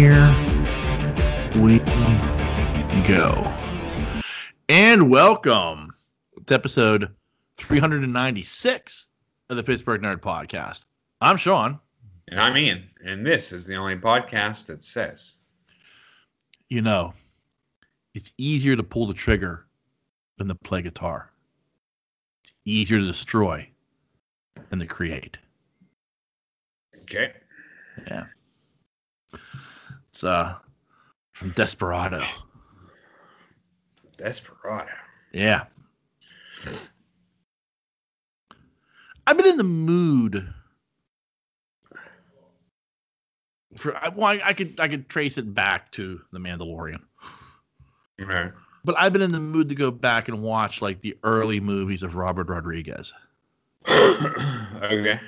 here we go. And welcome to episode 396 of the Pittsburgh Nerd Podcast. I'm Sean. And I'm Ian, and this is the only podcast that says, You know, it's easier to pull the trigger than to play guitar. It's easier to destroy than to create. okay, Yeah. It's uh from Desperado. Desperado. Yeah. I've been in the mood for I, well, I, I could I could trace it back to the Mandalorian, Okay. but I've been in the mood to go back and watch like the early movies of Robert Rodriguez. okay.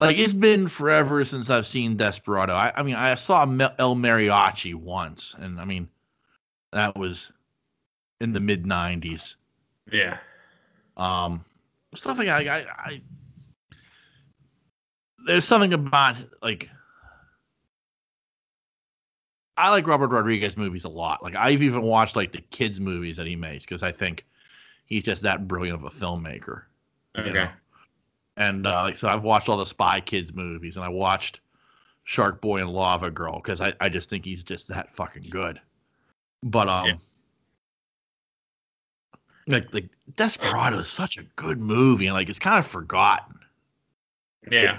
Like it's been forever since I've seen Desperado. I, I mean, I saw El Mariachi once, and I mean, that was in the mid '90s. Yeah. Um, stuff like I, I, I there's something about like I like Robert Rodriguez movies a lot. Like I've even watched like the kids movies that he makes because I think he's just that brilliant of a filmmaker. Okay. know? And uh, like so, I've watched all the Spy Kids movies, and I watched Shark Boy and Lava Girl because I, I just think he's just that fucking good. But um, Yeah. like like Desperado is such a good movie, and like it's kind of forgotten. Yeah.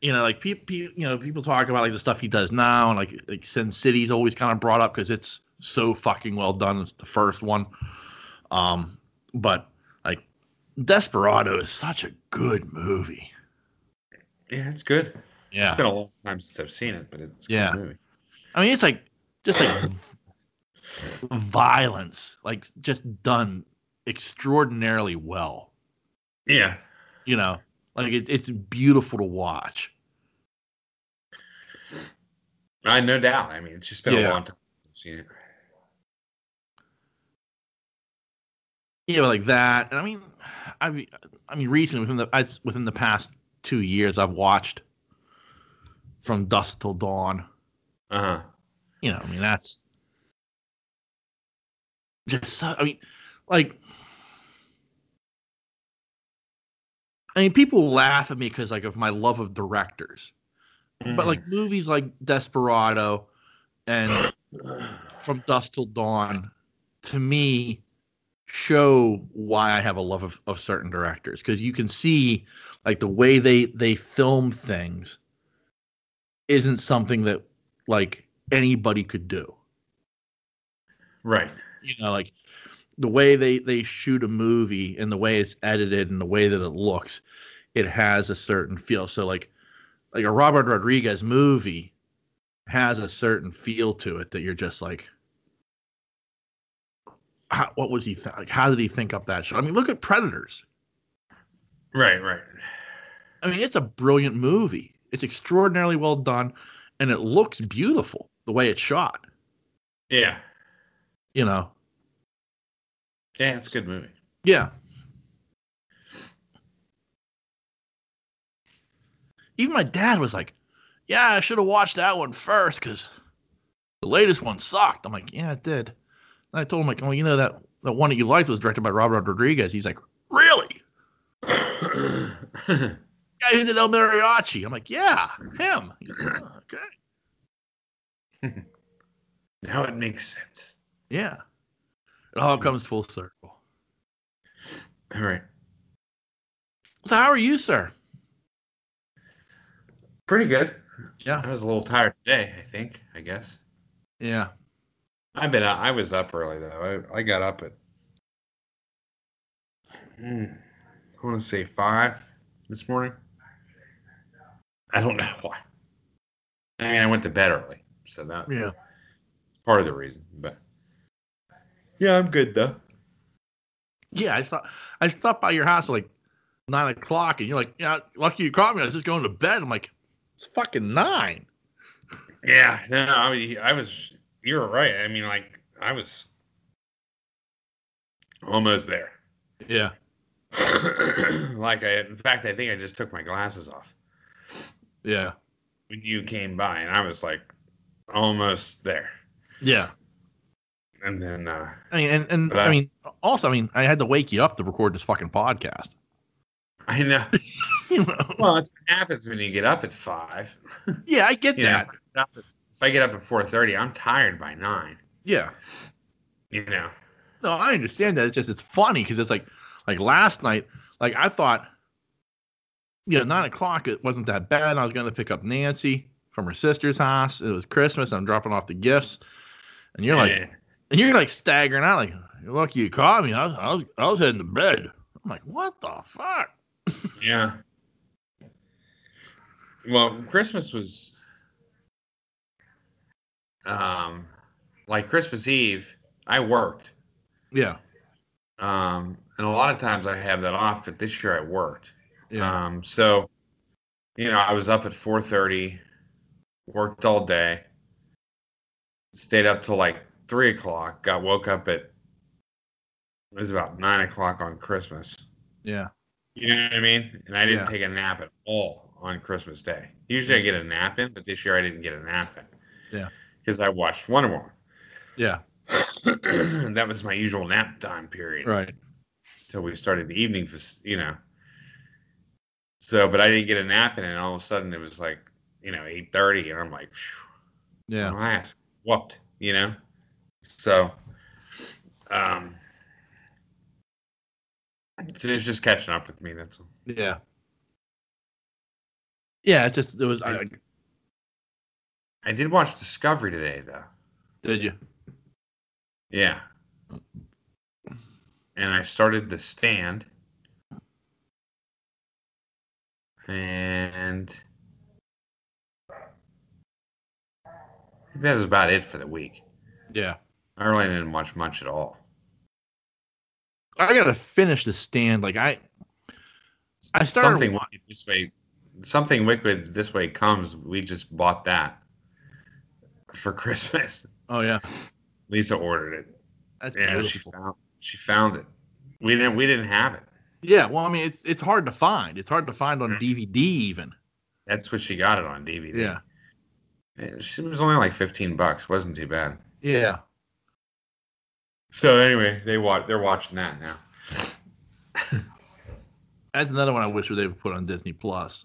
You know, like people, you know, people talk about like the stuff he does now, and like like Sin City's always kind of brought up because it's so fucking well done. It's the first one. Um, but Desperado is such a good movie. Yeah, it's good. Yeah. It's been a long time since I've seen it, but it's a Yeah. good movie. I mean, it's like just like violence, like just done extraordinarily well. Yeah. You know, like it, it's beautiful to watch. I no doubt. I mean, it's just been Yeah. a long time since I've seen it. Yeah, like that. And I mean, I mean, I mean, recently within the I, within the past two years, I've watched from dusk till dawn. Uh huh. You know, I mean, that's just so. I mean, like. I mean, people laugh at me because like of my love of directors. But like movies like Desperado and From Dusk Till Dawn, to me, show why I have a love of, of certain directors because you can see like the way they they film things isn't something that like anybody could do. right. You know, like the way they they shoot a movie and the way it's edited and the way that it looks, it has a certain feel. So like like a Robert Rodriguez movie has a certain feel to it that you're just like how, what was he th- like how did he think up that shot? I mean, look at Predators. Right. Right. I mean, it's a brilliant movie. It's extraordinarily well done and it looks beautiful the way it's shot, Yeah. you know. Yeah, it's a good movie. Yeah. Even my dad was like, "Yeah, I should have watched that one first because the latest one sucked." I'm like, "Yeah, it did." I told him like, "Oh, you know that the one that you liked was directed by Robert Rodriguez." He's like, "Really?" Guy who did El Mariachi. I'm like, "Yeah, him." Like, "Oh, okay. now it makes sense. Yeah. It all comes full circle. All right. So how are you, sir? Pretty good. Yeah. I was a little tired today. I think. I guess. Yeah. I've been. I was up early though. I, I got up at. Hmm, I want to say five this morning. I don't know why. I mean, I went to bed early, so that Yeah. part of the reason. But yeah, I'm good though. Yeah, I thought I stopped by your house at like nine o'clock, and you're like, "Yeah, lucky you caught me. I was just going to bed." I'm like, "It's fucking nine. Yeah, no, I, I was. You were right. I mean, like I was almost there. Yeah, like I, in fact, I think I just took my glasses off. yeah. when you came by, and I was like almost there. Yeah. And then uh, I mean, and, and I- I mean, also, I mean, I had to wake you up to record this fucking podcast. I know. You know? Well, that's what happens when you get up at five. Yeah, I get You that. if I get up at- if I get up at four thirty, I'm tired by nine. Yeah. You know. No, I understand that. It's just it's funny because it's like like last night, like I thought, you know, nine o'clock it wasn't that bad. I was going to pick up Nancy from her sister's house. It was Christmas. I'm dropping off the gifts, and you're like, and you're like staggering out, like, lucky you caught me. I was, I was, I was heading to bed. I'm like, what the fuck? Yeah. Well, Christmas was um like Christmas Eve, I worked. Yeah, Um and a lot of times I have that off, but this year I worked. yeah, Um so you know, I was up at 4:30, worked all day, stayed up till like three o'clock, got woke up at it was about nine o'clock on Christmas. yeah, You know what I mean? And I didn't Yeah. take a nap at all on Christmas Day. Usually I get a nap in, but this year I didn't get a nap in. Yeah. Because I watched Wonder Woman. yeah. That was my usual nap time period Right. until we started the evening, you know. So, but I didn't get a nap in, and all of a sudden it was like, you know, eight thirty, and I'm like, Phew, Yeah. my ass whooped, you know. So, um, so it's just catching up with me. That's all. Yeah. Yeah, it's just it was. I, I did watch Discovery today, though. did you? Yeah. And I started The Stand. And I think that was about it for the week. Yeah. I really didn't watch much at all. I gotta finish the stand. Like I, I started. something wicked this way something wicked this way comes. We just bought that for Christmas. Oh yeah, Lisa ordered it. that's Yeah, she found she found it. We didn't we didn't have it. Yeah, well, I mean, it's it's hard to find. It's hard to find on. Mm-hmm. DVD even. That's what she got it on DVD. Yeah, Yeah, She was only like 15 bucks. Wasn't too bad. yeah. So anyway, they watch. They're watching that now. That's another one I wish they would put on Disney Plus.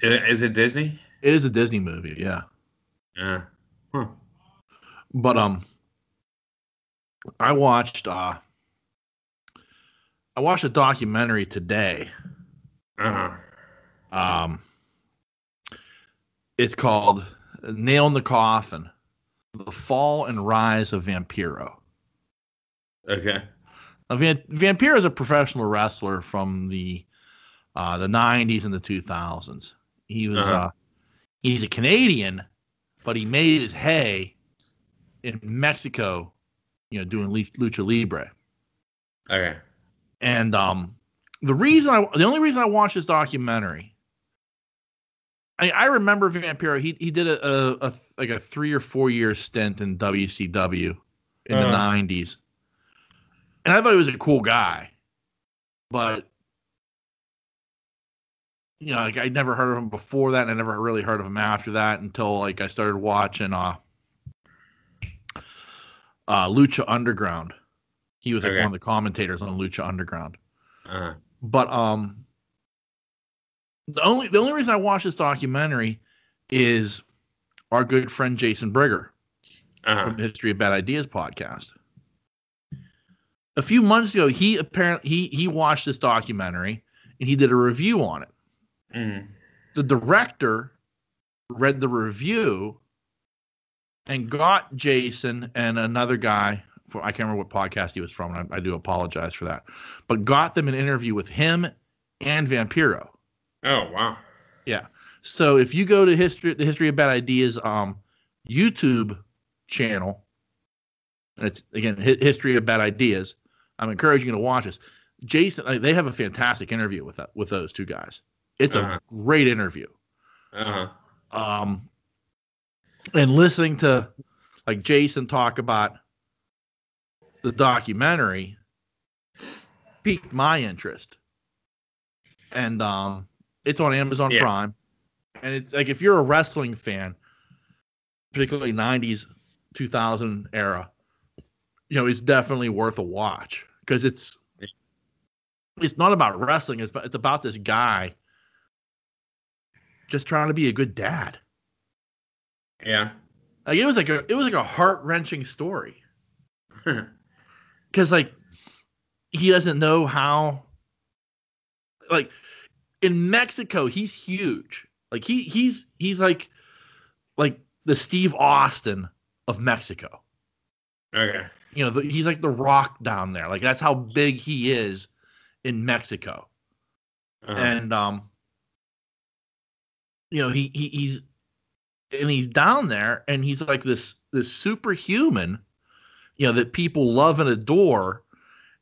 Is it Disney? It is a Disney movie, yeah. Yeah. Huh. But um, I watched uh, I watched a documentary today. Uh-huh. Um, it's called Nail in the Coffin: The Fall and Rise of Vampiro. Okay. Now, Van, Vampiro is a professional wrestler from the uh, the 90s and the 2000s. He was Uh-huh. uh, he's a Canadian, but he made his hay in Mexico, you know, doing lucha libre. Okay. And um, the reason I the only reason I watched this documentary, I, I remember Vampiro. He he did a, a, a like a three or four year stint in WCW in the Uh-huh. 90s, and I thought he was a cool guy, but you know, like I'd never heard of him before that, and I never really heard of him after that until like I started watching uh, uh Lucha Underground. He was like Okay. one of the commentators on Lucha Underground. Uh-huh. But um, the only the only reason I watched this documentary is our good friend Jason Brigger Uh-huh. from the History of Bad Ideas podcast. A few months ago, he apparently he he watched this documentary and he did a review on it. Mhm. The director read the review and got Jason and another guy. For, I can't remember what podcast he was from. And I, I do apologize for that, but got them an interview with him and Vampiro. Oh wow. Yeah. So if you go to history, the history of bad ideas, um, YouTube channel, and it's again Hi- history of bad ideas. I'm encouraging you to watch this. Jason, like, they have a fantastic interview with that with those two guys. It's a Uh-huh. great interview. Uh-huh. Um, and listening to like Jason talk about the documentary piqued my interest. And um, it's on Amazon Yeah. Prime. and it's like if you're a wrestling fan, particularly '90s, 2000 era, you know, it's definitely worth a watch because it's it's not about wrestling. It's it's about this guy just trying to be a good dad. Yeah. Like it was like a it was like a heart wrenching story because like he doesn't know how like in Mexico he's huge like he he's he's like like the Steve Austin of Mexico okay. you know the, he's like the rock down there like that's how big he is in Mexico Uh-huh. and um you know he, he he's and he's down there and he's like this this superhuman you know that people love and adore.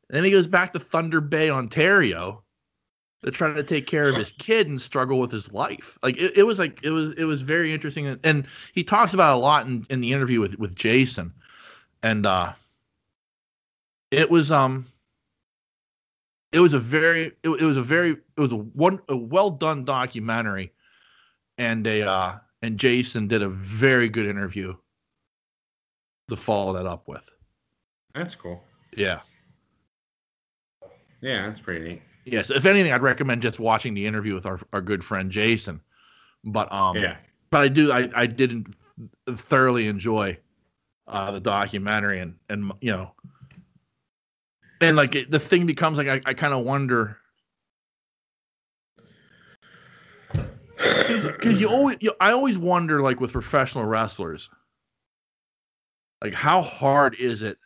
And then he goes back to thunder bay ontario to try to take care of his kid and struggle with his life. Like it, it was like it was it was very interesting. And, and he talks about it a lot in, in the interview with with jason. And uh it was um it was a very it, it was a very it was a one a well done documentary and a uh and Jason did a very good interview to follow that up with. That's cool. Yeah. Yeah, that's pretty neat. Yes, if anything I'd recommend just watching the interview with our our good friend Jason. But um yeah. but I do I I didn't thoroughly enjoy uh the documentary and and you know and like it, the thing becomes like I, I kind of wonder because you always you, I always wonder like with professional wrestlers like how hard is it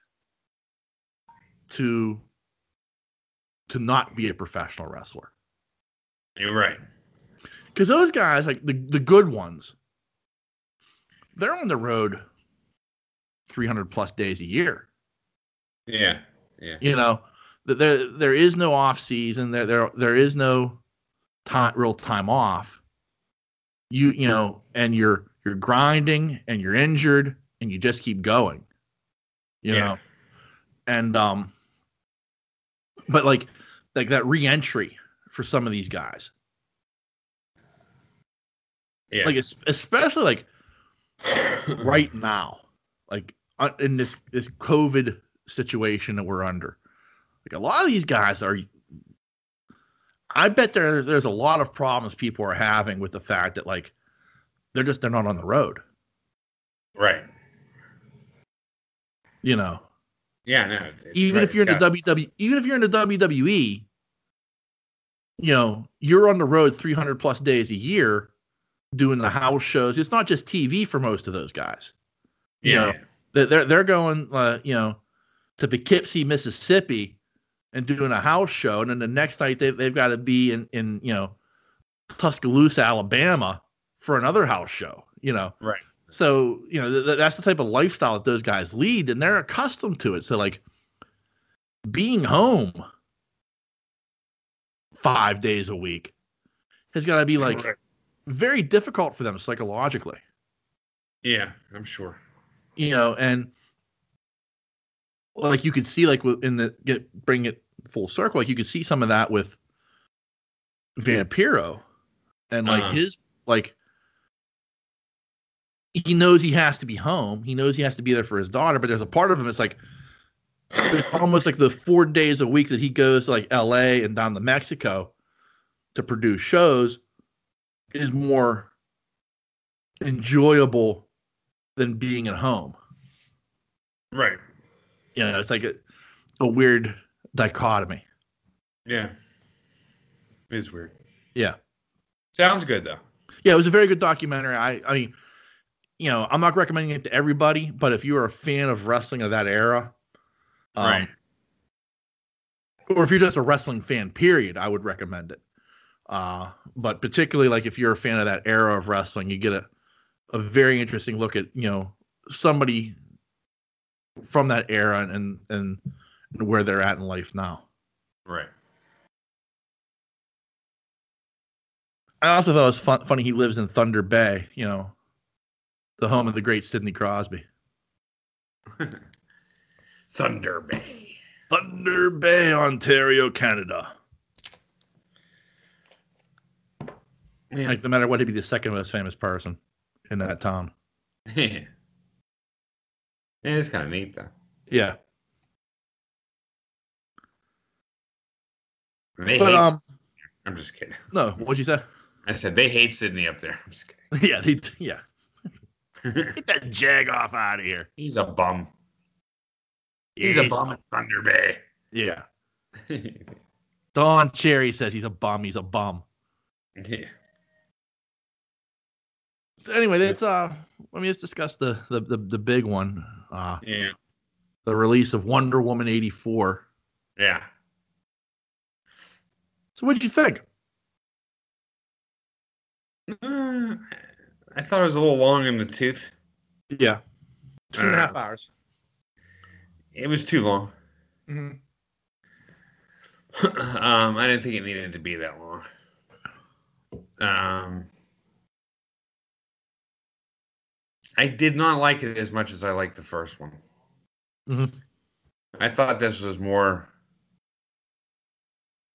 to to not be a professional wrestler You're right. because those guys like the the good ones they're on the road 300 plus days a year Yeah. Yeah. you know there there is no off season there there there is no time real time off you you know and you're you're grinding and you're injured and you just keep going you Yeah. know and um but like like that re-entry for some of these guys Yeah. like especially like right now like uh, in this this covid situation that we're under like a lot of these guys are i bet there, there's a lot of problems people are having with the fact that like they're just they're not on the road right. you know Yeah. No. even right. if you're in the WWE, even if you're in the WWE, you know, you're on the road 300 plus days a year doing the house shows. It's not just TV for most of those guys. you Yeah. know, They're they're, they're going, uh, you know, to Poughkeepsie, Mississippi, and doing a house show, and then the next night they they've got to be in in you know Tuscaloosa, Alabama, for another house show. You know, Right. so you know th- that's the type of lifestyle that those guys lead, and they're accustomed to it. So like being home five days a week has got to be like Right. very difficult for them psychologically. Yeah. I'm sure. You know, and like you could see like in the get bring it full circle, like you could see some of that with Vampiro and like Uh-huh. his like he knows he has to be home. He knows he has to be there for his daughter, but there's a part of him it's like it's almost like the four days a week that he goes to like LA and down to Mexico to produce shows is more enjoyable than being at home. Right. You know, it's like a, a weird dichotomy. Yeah. It is weird. Yeah. Sounds good though. Yeah, it was a very good documentary. I I mean, you know, I'm not recommending it to everybody, but if you are a fan of wrestling of that era, um, Right. or if you're just a wrestling fan, period, I would recommend it. Uh, but particularly like if you're a fan of that era of wrestling, you get a a very interesting look at you know somebody from that era and and, and where they're at in life now. Right. I also thought it was fun, funny he lives in Thunder Bay, you know, the home of the great Sidney Crosby. Thunder Bay. Thunder Bay, Ontario, Canada. Yeah. Like no matter what, he'd be the second most famous person in that town. yeah. It's kind of neat though. Yeah. They But hate, um, I'm just kidding. no, what'd you say? I said they hate Sidney up there. I'm just kidding. yeah, they, yeah. Get that jag off out of here. He's a bum. He's a bum at Thunder Bay. Yeah. Don Cherry says he's a bum. He's a bum. yeah. So anyway, that's uh. Let me just discuss the the the, the big one. Uh, Yeah. the release of Wonder Woman eighty four. Yeah. So what did you think? Uh, I thought it was a little long in the tooth. Yeah. Two and a half Uh, hours. It was too long. Mm-hmm. um, I didn't think it needed to be that long. Um, I did not like it as much as I liked the first one. Mhm. I thought this was more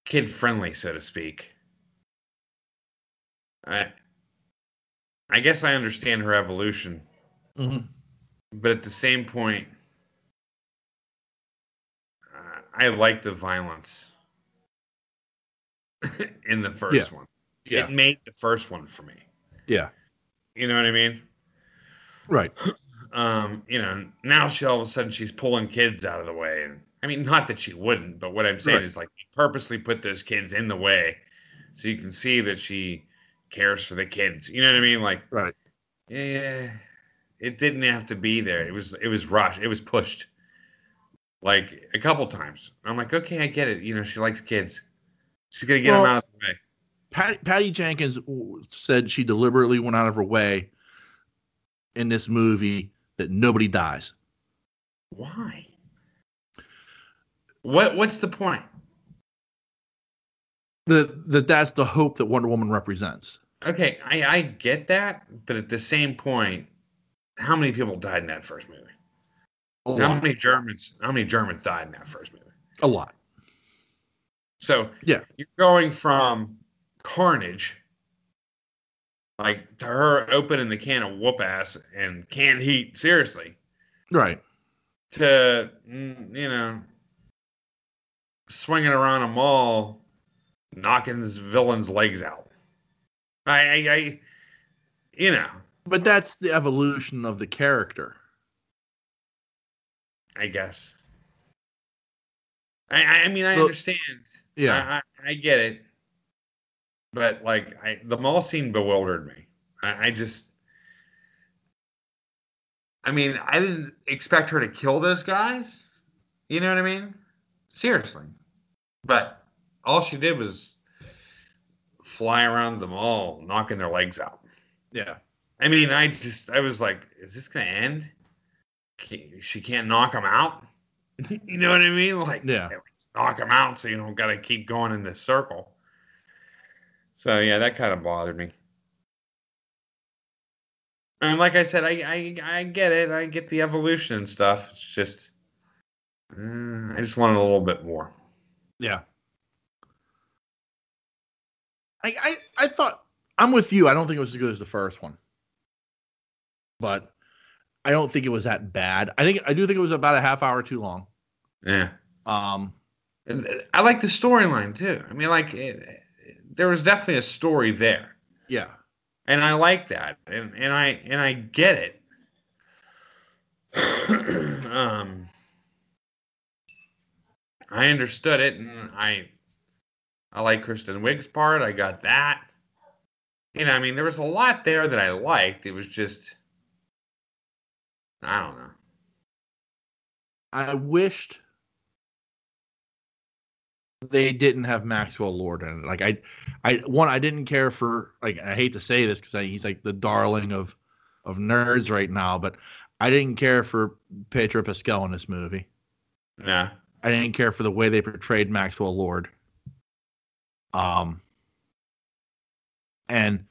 kid friendly, so to speak. I I guess I understand her evolution, Mm-hmm. but at the same point, uh, I like the violence in the first one. Yeah. It made the first one for me. Yeah. You know what I mean? Right. um, you know, now she all of a sudden she's pulling kids out of the way, and I mean, not that she wouldn't, but what I'm saying Right. is like purposely put those kids in the way, so you can see that she cares for the kids. You know what I mean? Like, Right. yeah, it didn't have to be there. It was it was rushed. It was pushed, like a couple times. I'm like, okay, I get it. You know, she likes kids. She's gonna get Well- them out of the way. Patty, Patty Jenkins said she deliberately went out of her way in this movie that nobody dies. Why? What what's the point? That, that that's the hope that Wonder Woman represents. Okay, I, I get that, but at the same point, how many people died in that first movie? A How lot. many Germans? How many Germans died in that first movie? A lot. So Yeah. you're going from carnage, like to her opening the can of whoop ass and canned heat, seriously, Right. to mm, you know swinging around a mall, knocking this villain's legs out. I, I, I you know, But that's the evolution of the character. I guess. I, I mean, I understand. Yeah. I, I, I get it. But like, I, the mall scene bewildered me. I, I just, I mean, I didn't expect her to kill those guys. You know what I mean? Seriously. But all she did was fly around the mall, knocking their legs out. Yeah. I mean, I just, I was like, is this gonna end? She can't knock them out. you know what I mean? Like, Yeah. knock them out, so you don't got to keep going in this circle. So yeah, that kind of bothered me. And like I said, I I, I get it. I get the evolution and stuff. It's just, uh, I just wanted a little bit more. Yeah. I, I I thought I'm with you. I don't think it was as good as the first one. But I don't think it was that bad. I think I do think it was about a half hour too long. Yeah. Um And I like the storyline too. I mean, like, it, there was definitely a story there. yeah. and I like that, and and I and I get it. um, I understood it, and I I like Kristen Wiig's part. I got that. You know, I mean, there was a lot there that I liked. It was just, I don't know. I wished they didn't have Maxwell Lord in it. Like I, I one I didn't care for. Like I hate to say this because he's like the darling of of nerds right now, but I didn't care for Pedro Pascal in this movie. Nah. I didn't care for the way they portrayed Maxwell Lord. Um, and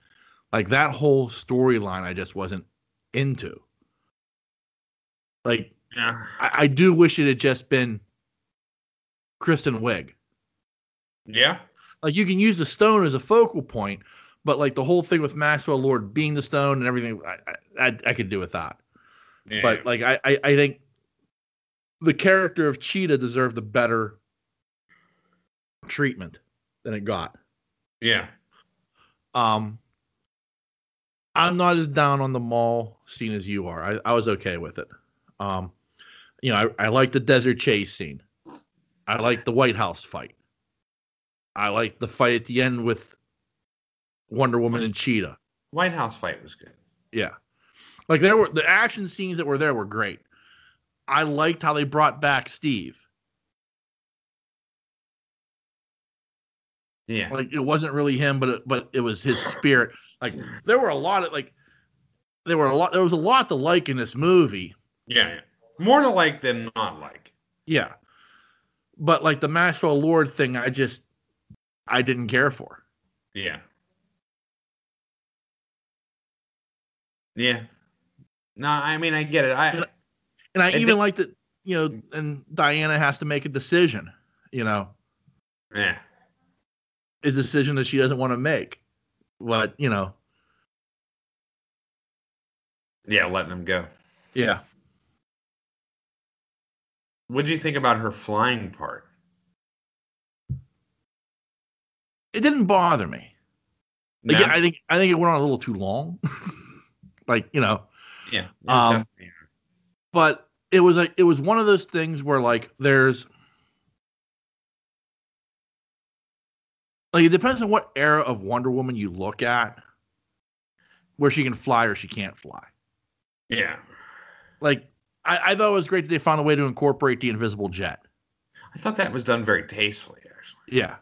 like that whole storyline, I just wasn't into. Like Yeah. I, I do wish it had just been Kristen Wiig. Yeah. Like you can use the stone as a focal point, But like the whole thing with Maxwell Lord being the stone and everything, I I, I could do with that. Yeah. But like I, I I think the character of Cheetah deserved a better treatment than it got. yeah. Um, I'm not as down on the mall scene as you are. I, I was okay with it. Um, you know, I, I like the desert chase scene. I like the White House fight. I like the fight at the end with Wonder Woman and Cheetah. White House fight was good. Yeah. Like there were the action scenes that were there were great. I liked how they brought back Steve. Yeah. Like it wasn't really him, but it, but it was his spirit. Like there were a lot of like there were a lot there was a lot to like in this movie. Yeah. yeah. More to like than not like. Yeah. But like the Maxwell Lord thing, I just I didn't care for. Yeah. Yeah. No, I mean I get it. I And I And even the- like that, you know, and Diana has to make a decision, you know, yeah. It's a decision that she doesn't want to make. But, you know, Yeah, letting them go. yeah. What do you think about her flying part? It didn't bother me. No? Again, I think I think it went on a little too long. like, you know, yeah. um, but it was like it was one of those things where like there's like it depends on what era of Wonder Woman you look at where she can fly or she can't fly. yeah. Like I, I thought it was great that they found a way to incorporate the invisible jet. I thought that was done very tastefully, actually. Yeah.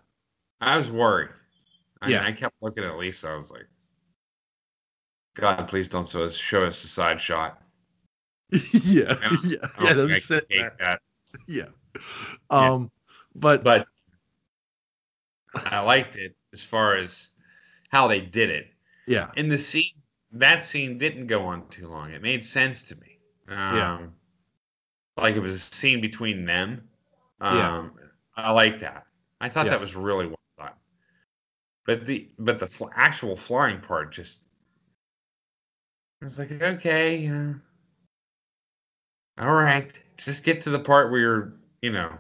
I was worried. I Yeah. mean, I kept looking at Lisa. I was like, God, please don't show us, show us a side shot. yeah. Yeah. Yeah. I Yeah. don't Those think I sit can there. take that. Yeah. Um but But I liked it as far as how they did it. yeah. In the scene, that scene didn't go on too long. It made sense to me. Um, Yeah. Like it was a scene between them. Um, Yeah. I like that. I thought Yeah. that was really well. But the but the fl- actual flying part just, I was like, okay, know, all right, just get to the part where you're, you know,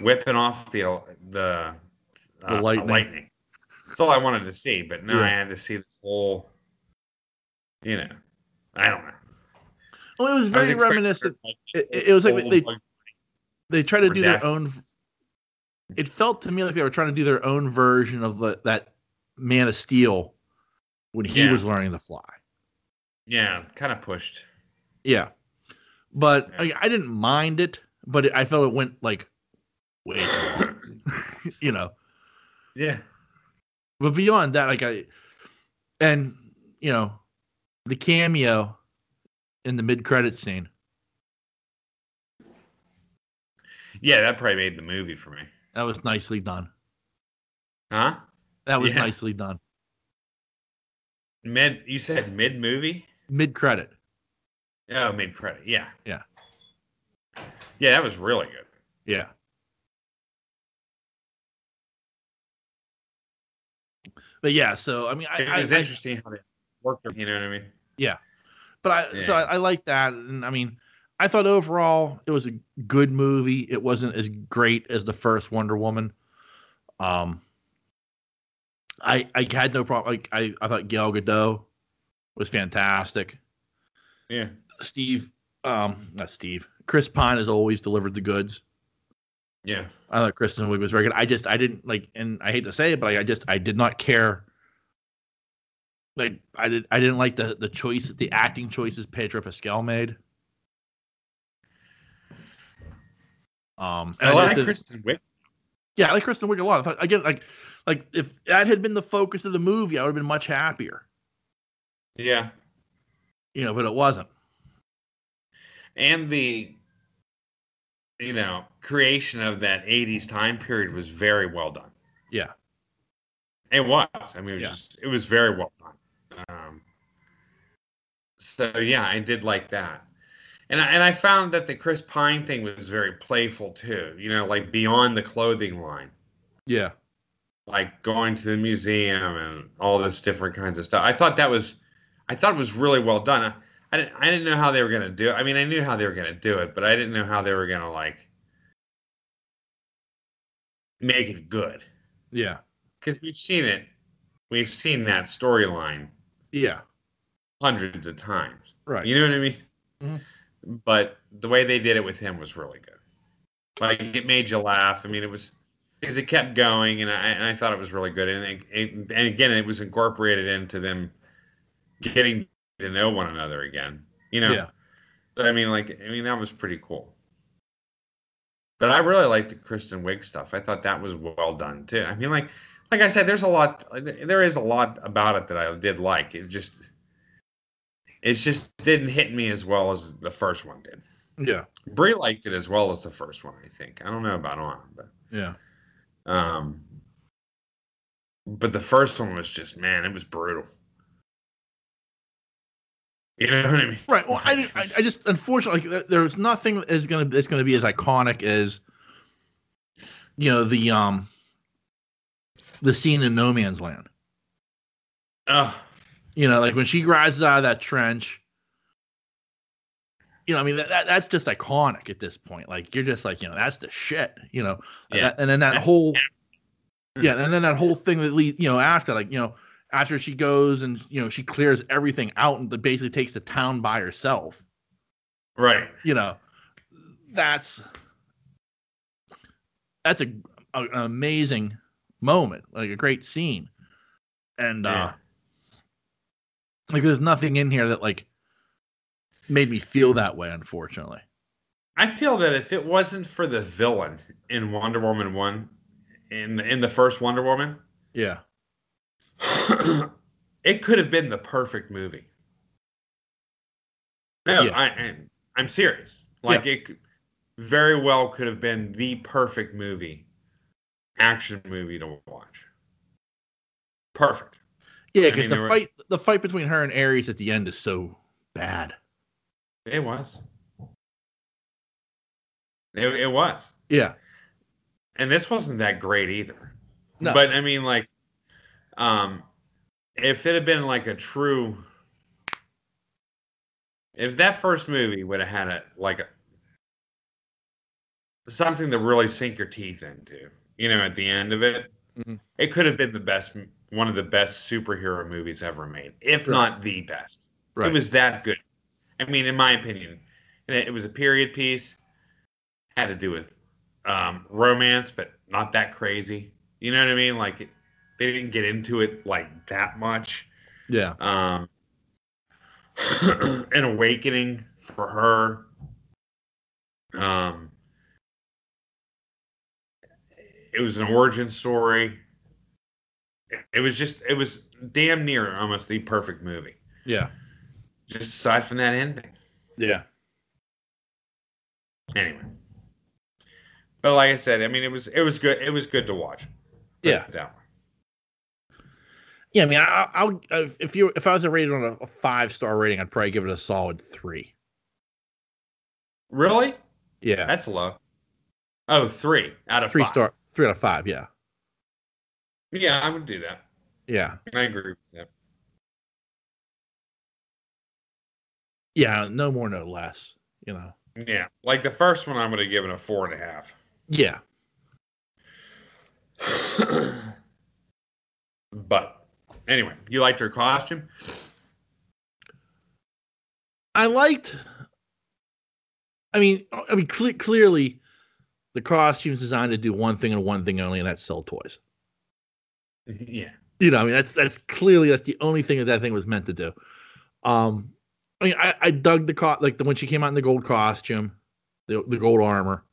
whipping off the uh, the, The uh, lightning. lightning. That's all I wanted to see. But no, Yeah. I had to see this whole, you know, I don't know. Well, it was I was very reminiscent. like, It, it was like they they try to do their own. It felt to me like they were trying to do their own version of the, that Man of Steel when he Yeah. was learning to fly. yeah, kind of pushed. Yeah, but Yeah. I, I didn't mind it, but it, I felt it went like, wait, you know. Yeah. But beyond that, like I, and you know, the cameo in the mid-credit scene. Yeah, that probably made the movie for me. That was nicely done. Huh? That was Yeah. nicely done. Mid you said mid movie? Mid-credit. Oh, mid credit. Yeah. Yeah. Yeah, that was really good. Yeah. But yeah, so I mean, I, It I, was I- interesting how they worked. You know what I mean? Yeah. But I so I, I like that, and I mean, I thought overall it was a good movie. It wasn't as great as the first Wonder Woman. Um, I I had no problem. Like I I thought Gal Gadot was fantastic. Yeah. Steve, um, not Steve. Chris Pine has always delivered the goods. Yeah. I thought Kristen Wiig was very good. I just I didn't like, and I hate to say it, but I, I just I did not care. Like I did I didn't like the the choice the acting choices Pedro Pascal made. Um, I I like Kristen Wiig. yeah, I like Kristen Wiig a lot. I thought, again, like like if that had been the focus of the movie, I would have been much happier. Yeah. You know, but it wasn't. And the you know, creation of that 80s time period was very well done. Yeah. It was. I mean, it was Yeah. just, it was very well done. Um, so yeah, I did like that, and I, and I found that the Chris Pine thing was very playful too. You know, like beyond the clothing line. Yeah. like going to the museum and all this different kinds of stuff. I thought that was, I thought it was really well done. I, I didn't, I didn't know how they were gonna do it. I mean, I knew how they were gonna do it, but I didn't know how they were gonna like make it good. Yeah. Because we've seen it, we've seen that storyline Yeah. hundreds of times. Right. You know what I mean? Mhm. But the way they did it with him was really good. Like it made you laugh. I mean, it was because it kept going, and I and I thought it was really good. And it, it, and again, it was incorporated into them getting to know one another again. You know. Yeah. So, I mean, like I mean, that was pretty cool. But I really liked the Kristen Wiig stuff. I thought that was well done too. I mean, like like I said, there's a lot. There is a lot about it that I did like. It just it just didn't hit me as well as the first one did. Yeah. Brie liked it as well as the first one, I think. I don't know about on, but Yeah. um, but the first one was just man, it was brutal. You know what I mean? Right. Well, I, I, just unfortunately there's nothing is gonna that's gonna be as iconic as you know the um the scene in No Man's Land. Oh, You know, like when she rises out of that trench. You know, I mean that, that that's just iconic at this point. Like you're just like you know that's the shit. You know, and, Yeah. that- and then that That's- whole yeah, and then that whole thing that leads, you know after like you know after she goes and you know she clears everything out and basically takes the town by herself. right. you know, that's that's a, a an amazing moment, like a great scene, and Yeah. uh, like there's nothing in here that like made me feel that way, unfortunately. I feel that if it wasn't for the villain in Wonder Woman one, in in the first Wonder Woman, Yeah, it could have been the perfect movie. No, Yeah. I, I I'm serious. Like it very well could have been the perfect movie, action movie to watch. Perfect. Yeah, because the there were- fight the fight between her and Ares at the end is so bad. It was. It, it was. Yeah, and this wasn't that great either. No. But I mean, like, um, if it had been like a true, if that first movie would have had a like a something to really sink your teeth into, you know, at the end of it, Mhm. it could have been the best, one of the best superhero movies ever made, if Right. not the best. right. It was that good. I mean, in my opinion, it, it was a period piece. Had to do with um, romance, but not that crazy. You know what I mean? Like, they didn't get into it like that much. yeah, Um, an awakening for her. Um, it was an origin story. It, was just, it was damn near almost the perfect movie. yeah, Just aside from that ending. yeah. Anyway. But like I said, I mean, it was it was good. It was good to watch. Yeah. That way. Yeah, I mean, I, I'll uh, if you if I was to rate it on a, a five star rating, I'd probably give it a solid three. Really? Yeah, That's low. Oh, three out of three five. star, three out of five. Yeah, Yeah, I would do that. yeah, I agree with that. yeah. No more, no less. You know. Yeah, like the first one, I'm going to give it a four and a half. Yeah, but anyway, you liked her costume? I liked. I mean, I mean, cle clearly, the costume's designed to do one thing and one thing only, and that's sell toys. Yeah. You know, I mean, that's that's clearly that's the only thing that that thing was meant to do. Um, I mean, I, I dug the co like the when she came out in the gold costume, the the gold armor.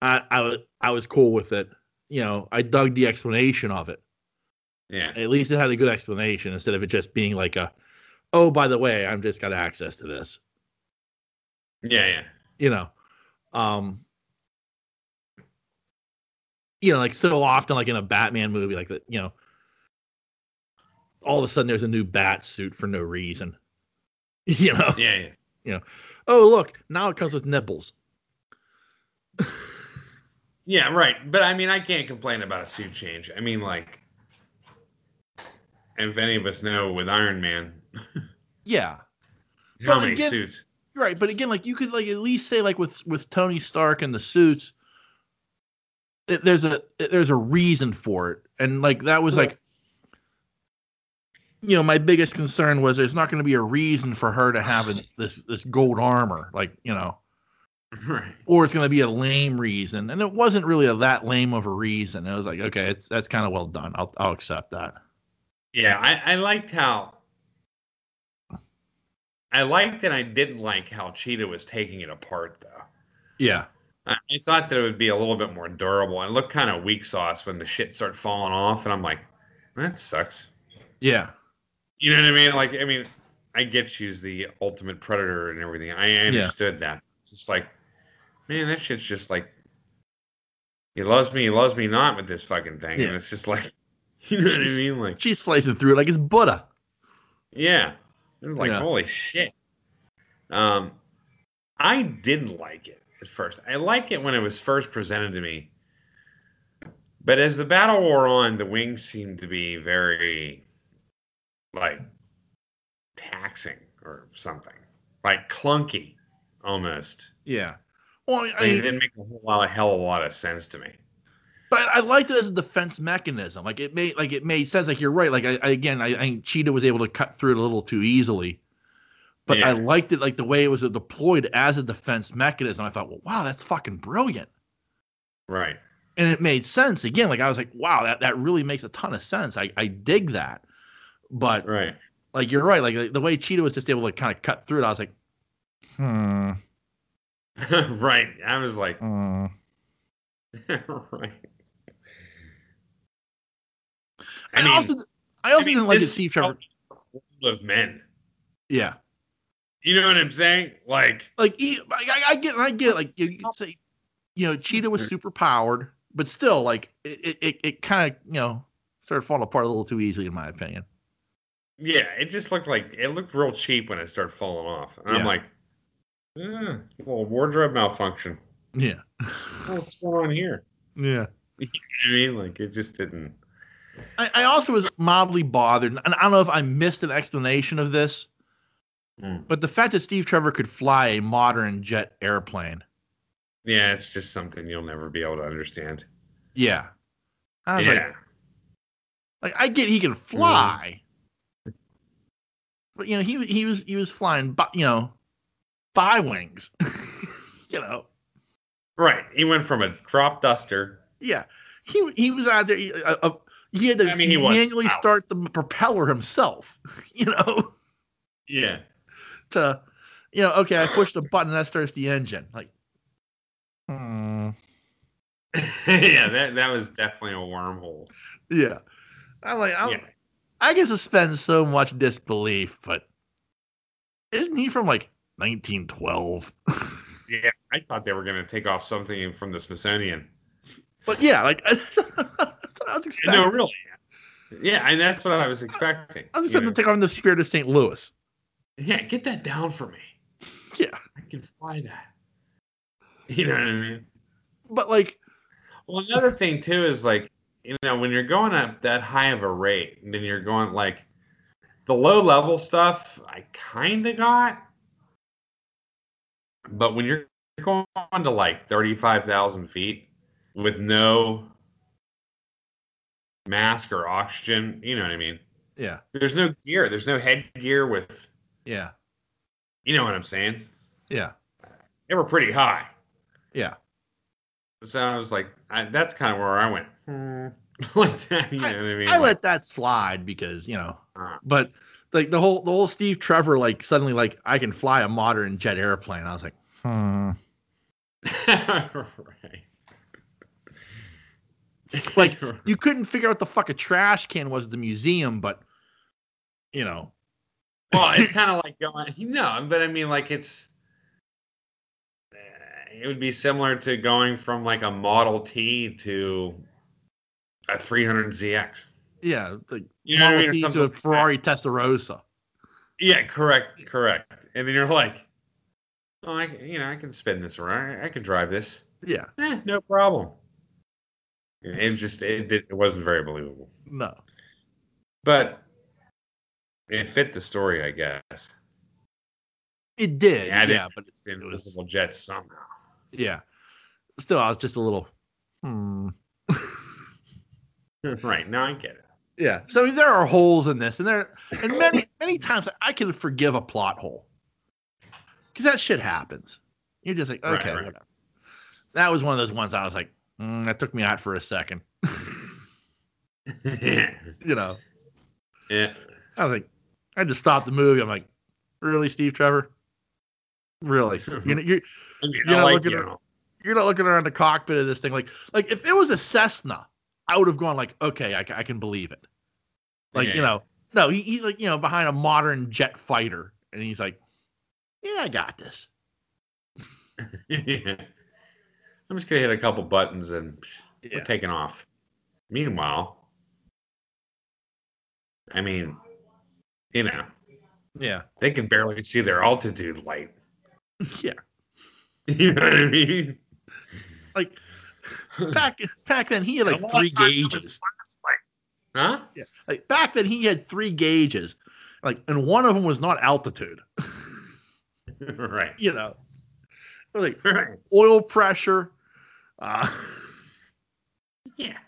I I was I was cool with it. You know, I dug the explanation of it. Yeah. At least it had a good explanation instead of it just being like a, oh, by the way, I'm just got access to this. Yeah, yeah. You know, um, you know, like so often, like in a Batman movie, like that, you know, all of a sudden there's a new bat suit for no reason. You know, Yeah, yeah. You know, oh look, now it comes with nipples. Yeah, right. But I mean, I can't complain about a suit change. I mean, like, if any of us know with Iron Man, Yeah. how But many again- suits? Right, but again, like you could like at least say like with with Tony Stark and the suits, it, there's a there's a reason for it, and like that was like, you know, my biggest concern was there's not going to be a reason for her to have a, this this gold armor, like you know, Right. or it's going to be a lame reason, and it wasn't really a that lame of a reason. It was like, okay, it's that's kind of well done. I'll I'll accept that. Yeah, I, I liked how. I liked and I didn't like how Cheetah was taking it apart, though. Yeah, I, thought that it would be a little bit more durable. It looked kind of weak sauce when the shit started falling off, and I'm like, that sucks. yeah, You know what I mean? Like, I mean, I get she's the ultimate predator and everything. I understood that. It's just like, man, that shit's just like, he loves me, he loves me not with this fucking thing. Yeah. And it's just like, you know what I mean? Like, she's slicing through it like it's Buddha. yeah. It was like, Yeah. holy shit. Um, I didn't like it at first. I like it when it was first presented to me. But as the battle wore on, the wings seemed to be very, like, taxing or something. Like clunky, almost. Yeah. Well, I mean, it didn't make a whole lot of hell of a lot of sense to me. But I liked it as a defense mechanism. Like it made like it made sense. Like you're right. Like I, I again, I, I think Cheetah was able to cut through it a little too easily. But I liked it like the way it was deployed as a defense mechanism. I thought, well, wow, that's fucking brilliant. Right. And it made sense again. Like I was like, wow, that, that really makes a ton of sense. I, I dig that. But Right. like you're right. Like the way Cheetah was just able to kind of cut through it, I was like, hmm. right. I was like, hmm. right. I, I mean, also I also I mean, didn't like to see Trevor. of men. Yeah. You know what I'm saying? Like, like I, I get I get like you, you say you know Cheetah was super powered, but still like it it, it kind of you know started falling apart a little too easily in my opinion. yeah, it just looked like it looked real cheap when it started falling off, and I'm like, eh, a little wardrobe malfunction. Yeah, What's going on here? yeah. I mean, like, it just didn't. I, I also was mildly bothered, and I don't know if I missed an explanation of this, Mm. but the fact that Steve Trevor could fly a modern jet airplane, Yeah, it's just something you'll never be able to understand. yeah, I was yeah, like, like I get he can fly, but you know he he was he was flying, bi- you know, bi wings, you know. right. He went from a crop duster. Yeah, he he was out there. He, uh, uh, he had to I mean, he manually start the propeller himself. You know, Yeah. To you know, okay, I pushed a button that starts the engine. Like, hmm, yeah, that that was definitely a wormhole. yeah. I'm like, I'm, Yeah. I can suspend so much disbelief, but isn't he from like 1912? Yeah, I thought they were going to take off something from the Smithsonian. but yeah, like that's what I was expecting. No, really. Yeah, and that's what I was expecting. I was you expecting know. to take on the Spirit of St. Louis. Yeah, get that down for me. Yeah, I can fly that. You know what I mean? but like, Well, another thing too is like, you know, when you're going up that high of a rate, and then you're going like the low level stuff, I kind of got, but when you're going to like thirty-five thousand feet with no mask or oxygen, you know what I mean? yeah, There's no gear. There's no headgear with, yeah, you know what I'm saying? yeah, They were pretty high. yeah. So I was like, I, that's kind of where I went. Hmm. like that, you know what I mean? I Like, let that slide because you know, uh, but like the whole the whole Steve Trevor like suddenly like I can fly a modern jet airplane. I was like, hmm. right. Like you couldn't figure out the fuck a trash can was at the museum, but you know, well, it's kind of like going, no, but I mean, like it's, uh, it would be similar to going from like a Model T to a 300 ZX. yeah, like You know what I Model mean? T to a like. Ferrari Testarossa. Yeah, correct, correct. And then you're like, oh, I, you know, I can spin this around. I, I can drive this. Yeah, Eh, no problem. It just it, it wasn't very believable. No. But it fit the story, I guess. It did. Yeah, Yeah, it- but It's the invisible jets somehow. yeah. Still, I was just a little. Hmm. right now, I get it. Yeah. So I mean, there are holes in this, and there, and many, many times I can forgive a plot hole, because that shit happens. You're just like, okay, right. whatever. That was one of those ones I was like, mm, that took me out for a second. You know, Yeah. I was like, I just stopped the movie. I'm like, really, Steve Trevor? Really? You know, you're You I know, like look at you know, you're not looking around the cockpit of this thing like like if it was a Cessna, I would have gone like, okay, I, I can believe it. Like Yeah. you know, no, he, he's like you know behind a modern jet fighter, and he's like, yeah, I got this. yeah. I'm just gonna hit a couple buttons and Yeah. we're taking off. Meanwhile, I mean, you know, Yeah, they can barely see their altitude light. yeah. You know what I mean? Like back back then, he had like three of times it was gauges. Huh? Like back then, he had three gauges. Like, and one of them was not altitude. right. You know, like Right. oil pressure. Uh, Yeah.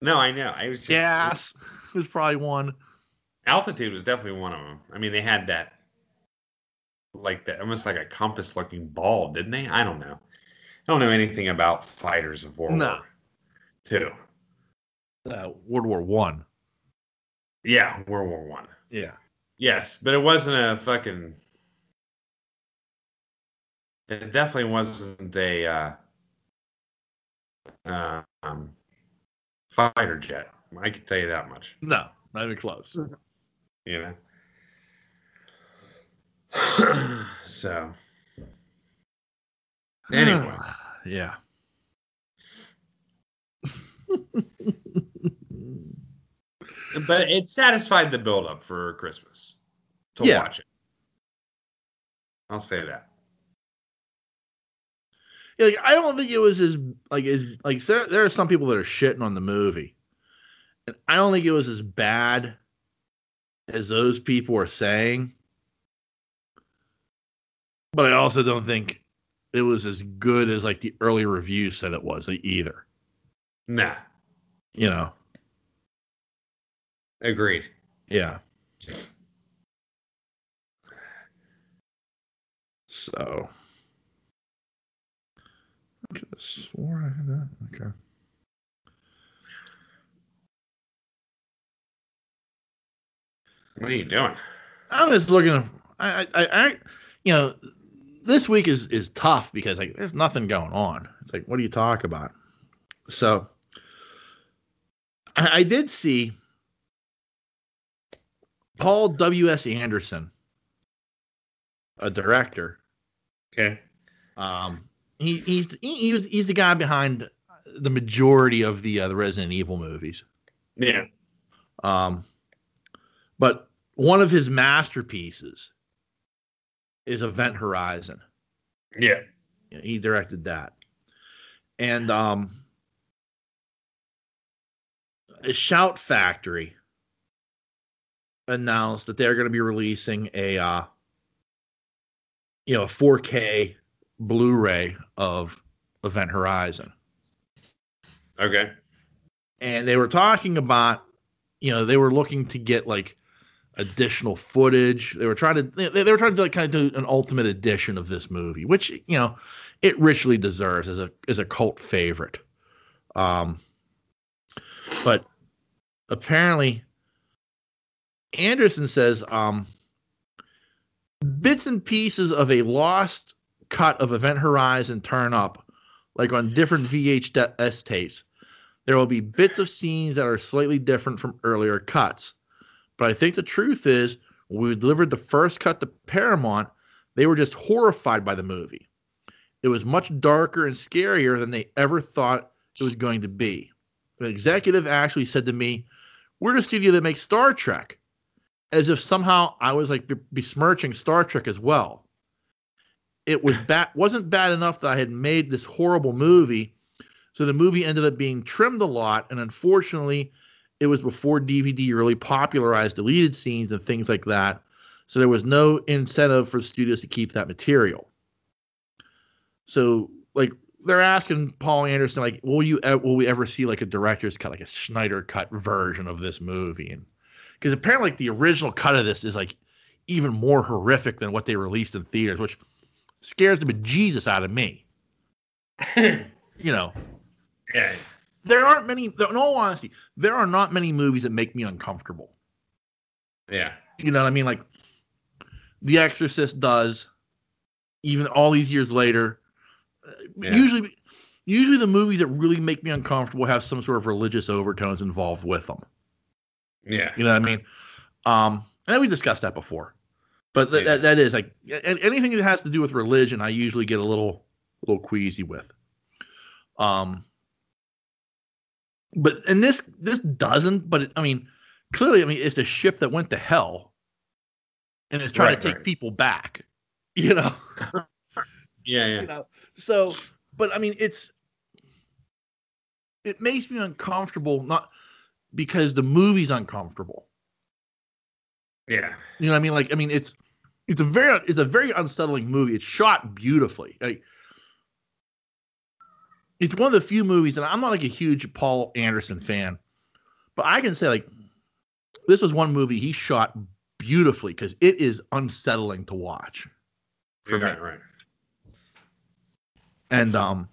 No, I know. I was just gas was probably one. altitude was definitely one of them. I mean, they had that like that almost like a compass looking ball, didn't they? I don't know. I don't know anything about fighters of World No. War Two. Uh, World War One. Yeah, World War One. Yeah. Yes, but it wasn't a fucking. It definitely wasn't a uh, uh, um, fighter jet. I can tell you that much. No, not even close. You know. so. Anyway, yeah. but it satisfied the buildup for Christmas to Yeah. watch it. I'll say that. Yeah, like, I don't think it was as like as like there, there are some people that are shitting on the movie, and I don't think it was as bad as those people are saying. But I also don't think it was as good as like the early reviews said it was either. Nah, You know? agreed. Yeah. So. Could have swore I had that. Okay. What are you doing? I'm just looking. I, I, I, you know, this week is is tough because like there's nothing going on. It's like, what do you talk about? So, I, I did see Paul W. S. Anderson, a director. Okay. Um, he he's he, he was he's the guy behind the majority of the uh, the Resident Evil movies. Yeah. Um, but one of his masterpieces is Event Horizon. Yeah. Yeah, He directed that. And um, Shout Factory announced that they're going to be releasing a uh, you know, a 4K Blu-ray of Event Horizon. Okay. and they were talking about you know they were looking to get like additional footage they were trying to they, they were trying to like kind of do an ultimate edition of this movie which you know it richly deserves as a as a cult favorite um but apparently anderson says um bits and pieces of a lost cut of event horizon turn up like on different vhs tapes there will be bits of scenes that are slightly different from earlier cuts. But I think the truth is, when we delivered the first cut to Paramount, they were just horrified by the movie. It was much darker and scarier than they ever thought it was going to be. The executive actually said to me, We're the studio that makes Star Trek. As if somehow I was like besmirching Star Trek as well. It was bad wasn't bad enough that I had made this horrible movie So the movie ended up being trimmed a lot, and unfortunately, it was before DVD really popularized deleted scenes and things like that. So there was no incentive for studios to keep that material. So like they're asking Paul Anderson like, will you will we ever see like a director's cut, like a Snyder cut version of this movie? And because apparently like, the original cut of this is like even more horrific than what they released in theaters, which scares the bejesus out of me. you know. Yeah. There aren't many. In all honesty, there are not many movies that make me uncomfortable. Yeah. You know what I mean? Like, The Exorcist does. Even all these years later, Yeah. usually, usually the movies that really make me uncomfortable have some sort of religious overtones involved with them. Yeah. You know what I mean? Um, and we discussed that before, but th- Yeah. that that is like anything that has to do with religion, I usually get a little little queasy with. Um, but and this this doesn't. But it, I mean, clearly, I mean, it's a ship that went to hell, and it's trying Right, to take right. people back. You know. Yeah. you Yeah. know so but i mean it's it makes me uncomfortable not because the movie's uncomfortable Yeah. you know what i mean like i mean it's it's a very it's a very unsettling movie it's shot beautifully like it's one of the few movies and i'm not like a huge paul anderson fan but i can say like this was one movie he shot beautifully because it is unsettling to watch for me. Right. Right. and um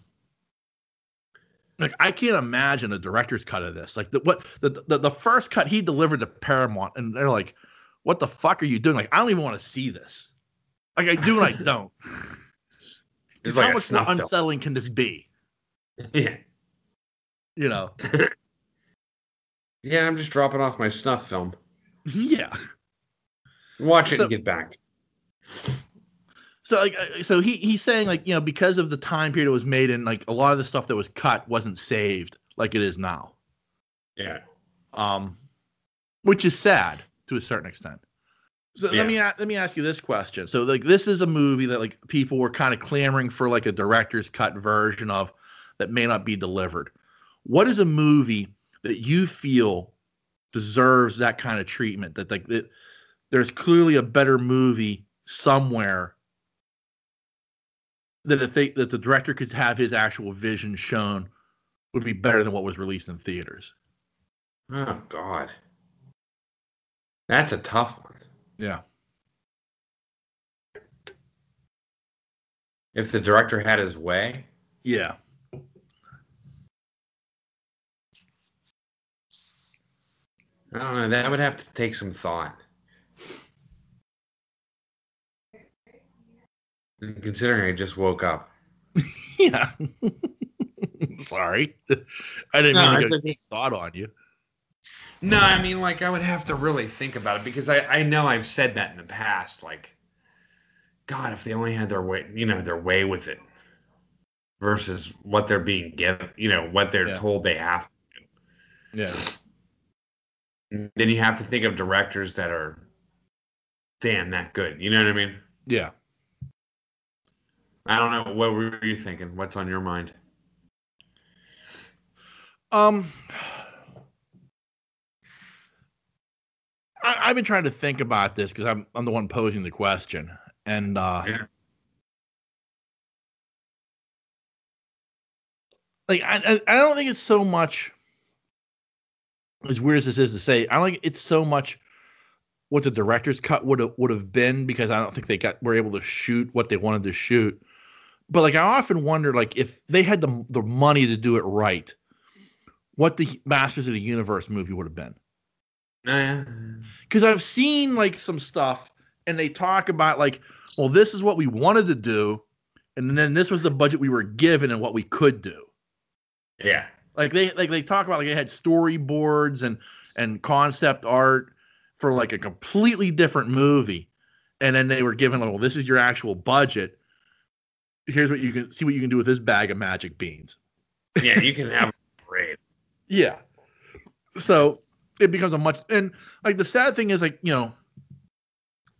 like I can't imagine a director's cut of this. Like the what the the, the first cut he delivered to Paramount, and they're like, "What the fuck are you doing?" Like I don't even want to see this. Like I do and I don't. It's how like a much more film. unsettling can this be? Yeah. You know? Yeah. I'm just dropping off my snuff film. yeah. Watch it So- and get back. So like uh, so he he's saying like you know because of the time period it was made and like a lot of the stuff that was cut wasn't saved like it is now. Yeah. um, which is sad to a certain extent. So Yeah. let me let me ask you this question. So like this is a movie that like people were kind of clamoring for like a director's cut version of that may not be delivered. What is a movie that you feel deserves that kind of treatment? That like that there's clearly a better movie somewhere that if they that the director could have his actual vision shown would be better than what was released in theaters. Oh God. That's a tough one. Yeah. If the director had his way, Yeah. I don't know. That would have to take some thought. And Considering I just woke up. Yeah. Sorry. I didn't No, mean to okay. thought on you. No, I mean, like, I would have to really think about it because I, I know I've said that in the past. Like, God, if they only had their way, you know, their way with it versus what they're being given, you know, what they're Yeah. told they have. To do. Yeah. Then you have to think of directors that are damn that good. You know what I mean? Yeah. I don't know. What were you thinking? What's on your mind? Um I, I've been trying to think about this because I'm I'm the one posing the question. And uh Yeah. like I, I I don't think it's so much as weird as this is to say, I don't think it's so much what the director's cut would have would have been because I don't think they got were able to shoot what they wanted to shoot. But like I often wonder like if they had the the money to do it right, what the Masters of the Universe movie would have been. Because I've seen like some stuff and they talk about like, well, this is what we wanted to do, and then this was the budget we were given and what we could do. yeah. Like they like they talk about like they had storyboards and and concept art for like a completely different movie, and then they were given like, well, this is your actual budget. Here's what you can see what you can do with this bag of magic beans. Yeah. You can have great. Yeah. So it becomes a much and like the sad thing is like you know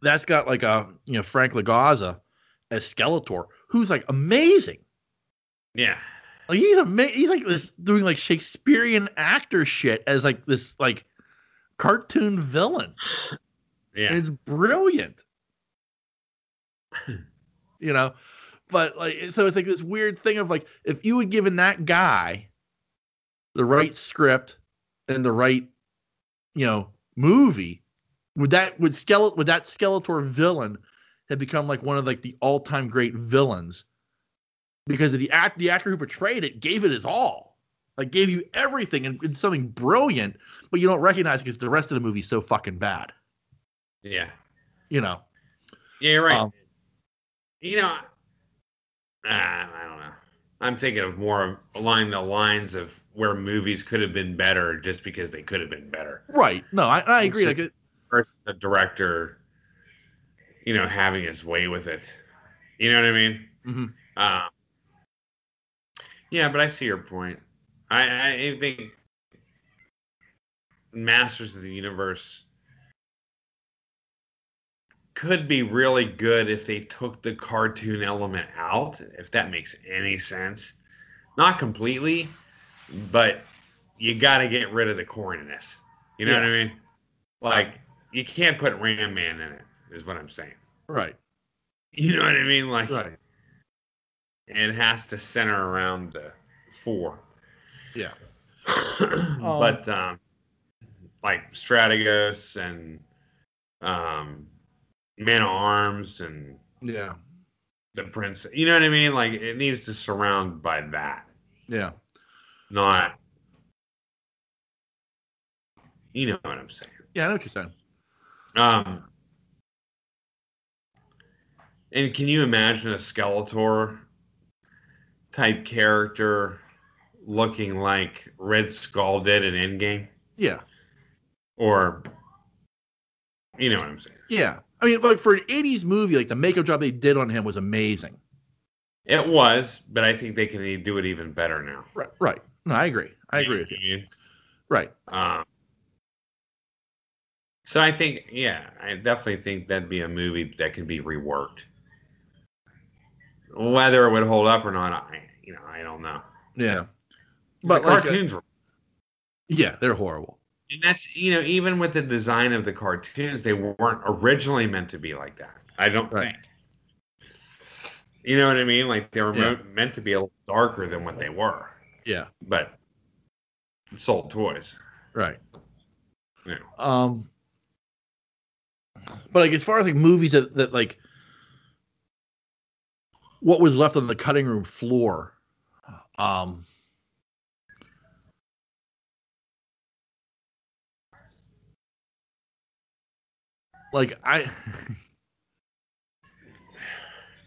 that's got like a you know Frank Langella as Skeletor, who's like amazing. Yeah. Like he's a he's like this doing like Shakespearean actor shit as like this like cartoon villain. Yeah. It's brilliant. you know, but like so it's like this weird thing of like if you had given that guy the right script and the right you know movie would that would skeleton would that skeletor villain have become like one of like the all-time great villains because the act the actor who portrayed it gave it his all like gave you everything and, and something brilliant but you don't recognize because the rest of the movie's so fucking bad Yeah. you know Yeah, you're right. Um, you know, uh, I don't know. I'm thinking of more along the lines of where movies could have been better just because they could have been better. right no i, I agree like it, Versus the director, you know, having his way with it. You know what I mean? Mm-hmm. Um, yeah, but I see your point. I, I think Masters of the Universe could be really good if they took the cartoon element out, if that makes any sense. Not completely, but you got to get rid of the corniness. You know what I mean? Like, you can't put Ram Man in it, is what I'm saying. right You know what I mean? Like, right it has to center around the four. yeah but um, like Strategos and um, Man of Arms and yeah the Prince, you know what I mean? Like it needs to surround by that, yeah not. You know what I'm saying? yeah i know what you're saying Um, and can you imagine a Skeletor type character looking like Red Skull did in Endgame? yeah Or, you know what I'm saying? Yeah. I mean, like for an 80s movie, like the makeup job they did on him was amazing. It was, but I think they can do it even better now. Right. Right. No, I agree. I agree with you. you. Right. Um, so I think, yeah, I definitely think that'd be a movie that could be reworked. Whether it would hold up or not, I, you know, I don't know. Yeah. But the like, uh, cartoons were, Yeah, they're horrible. And that's you know, even with the design of the cartoons, they weren't originally meant to be like that. I don't Right. think. You know what I mean? Like they were Yeah. meant to be a little darker than what they were, Yeah. but sold toys. Right. Yeah. Um. But like as far as like movies that that like what was left on the cutting room floor, um. Like I,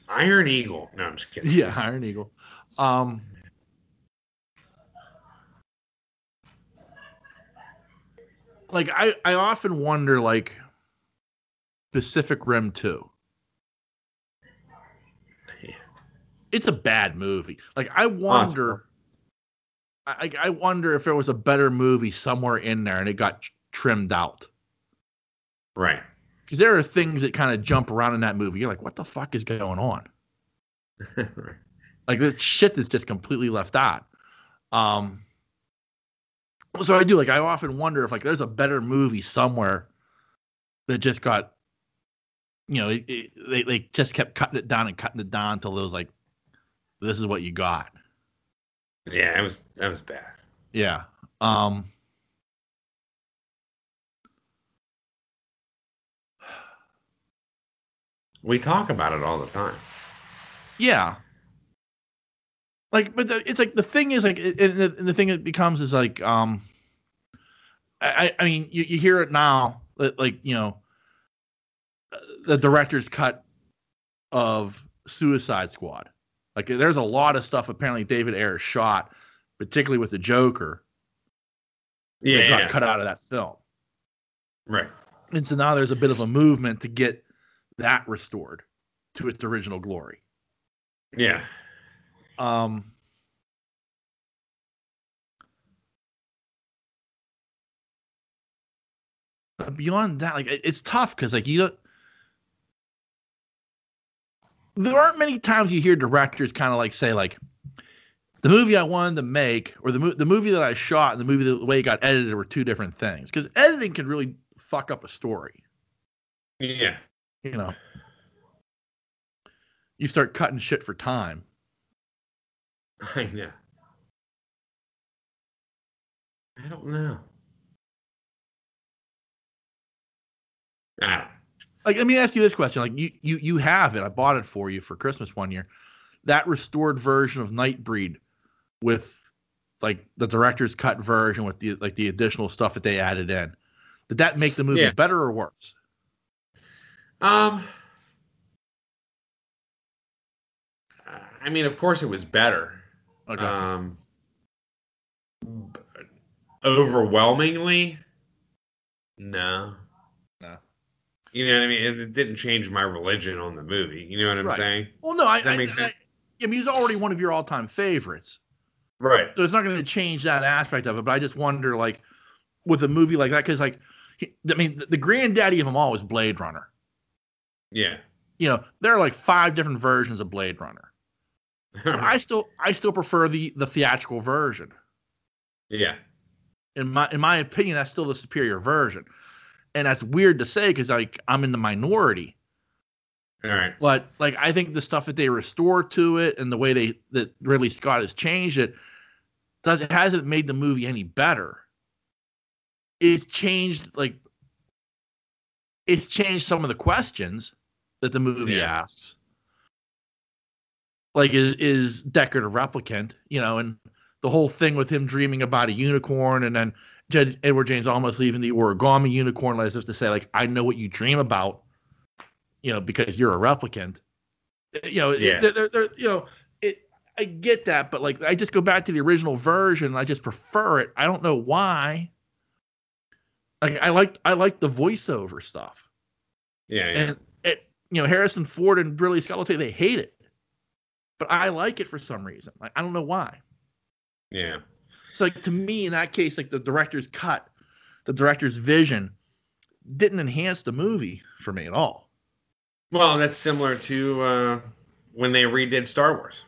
Iron Eagle. No, I'm just kidding. yeah, Iron Eagle. Um, like I, I often wonder, like Pacific Rim Two. Yeah. It's a bad movie. Like I wonder, I, I wonder if there was a better movie somewhere in there and it got trimmed out. Right. Because there are things that kind of jump around in that movie. You're like, what the fuck is going on? Like this shit that's just completely left out. Um so I do like I often wonder if like there's a better movie somewhere that just got you know, it, it, they they just kept cutting it down and cutting it down until it was like this is what you got. yeah, it was that was bad. Yeah. Um We talk about it all the time. yeah. Like but the, it's like the thing is like it, it, the, the thing it becomes is like um I I mean you, you hear it now that, like you know the director's cut of Suicide Squad. Like there's a lot of stuff apparently David Ayer shot, particularly with the Joker, Yeah, got yeah. cut out of that film. right. And so now there's a bit of a movement to get that restored to its original glory. Yeah. Um but beyond that, like it's tough because like you don't there aren't many times you hear directors kind of like say like the movie I wanted to make, or the mo- the movie that I shot, and the movie the way it got edited were two different things. Because editing can really fuck up a story. Yeah. You know, you start cutting shit for time. I know. I don't know. Don't. Like, let me ask you this question: like, you you you have it. I bought it for you for Christmas one year. That restored version of Nightbreed with like the director's cut version with the like the additional stuff that they added in. Did that make the movie Yeah. better or worse? Um, I mean, of course, it was better. Okay. Um, overwhelmingly, no. No. You know what I mean? It, didn't change my religion on the movie. You know what I'm Right. saying? well, no, I, that I, make I, sense? I mean, he's already one of your all-time favorites, Right. so it's not going to change that aspect of it. But I just wonder, like, with a movie like that, because like, he, I mean, the, the granddaddy of them all is Blade Runner. Yeah. You know, there are like five different versions of Blade Runner. I still, I still prefer the the theatrical version. yeah. in my in my opinion, that's still the superior version. And that's weird to say because like I'm in the minority. All right. But like I think the stuff that they restore to it and the way they that Ridley Scott has changed it does it hasn't made the movie any better. It's changed like it's changed some of the questions that the movie Yeah. asks. Like is is Deckard a replicant? You know, and the whole thing with him dreaming about a unicorn and then Edward James Olmos leaving the origami unicorn as if to say like I know what you dream about, you know, because you're a replicant. Eh, you know, Yeah. they're, they're, they're- you know, it. I get that, but like I just go back to the original version. I just prefer it. I don't know why. Like I like I like the voiceover stuff, Yeah. Yeah. and you know Harrison Ford and Ridley Scott they hate it, but I like it for some reason. Like I don't know why. yeah. So like to me, in that case, like the director's cut, the director's vision, didn't enhance the movie for me at all. Well, that's similar to uh, when they redid Star Wars.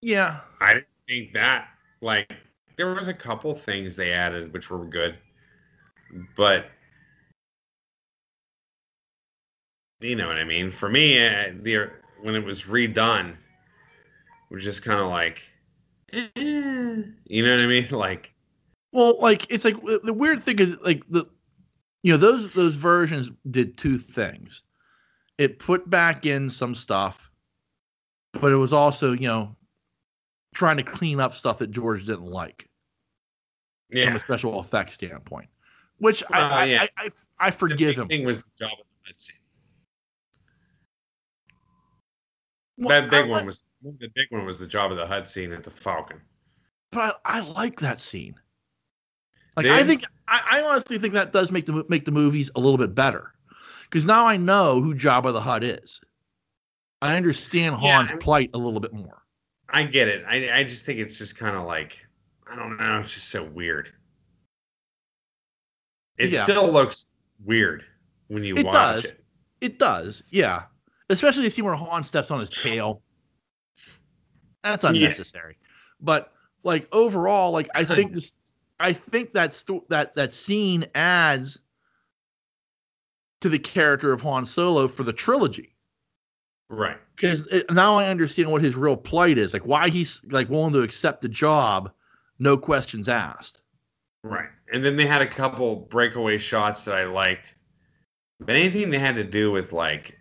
Yeah, I didn't think that like there was a couple things they added which were good, but you know what I mean. For me, uh, the when it was redone, it was just kind of like, eh, you know what I mean? Like, Well, like it's like the the weird thing is like the you know those those versions did two things. It put back in some stuff, but it was also you know trying to clean up stuff that George didn't like from a special effects standpoint, which I, I, yeah. I, I I forgive the him. big thing was the Jabba the Hutt scene. Well, that big like- one was the big one was the Jabba the Hutt scene at the Falcon. but I, I like that scene. Like? I think I, I honestly think that does make the make the movies a little bit better because now I know who Jabba the Hutt is. I understand Yeah, Han's I plight a little bit more. I get it. I I just think it's just kind of like I don't know. It's just so weird. It Yeah. still looks weird when you It watch does. it. It does, yeah. Especially to see where Han steps on his tail. That's Yeah. unnecessary. But like overall, like I think this, I think that sto- that that scene adds to the character of Han Solo for the trilogy. Right. because now I understand what his real plight is, like why he's like willing to accept the job, no questions asked. Right. And then they had a couple breakaway shots that I liked. But anything they had to do with like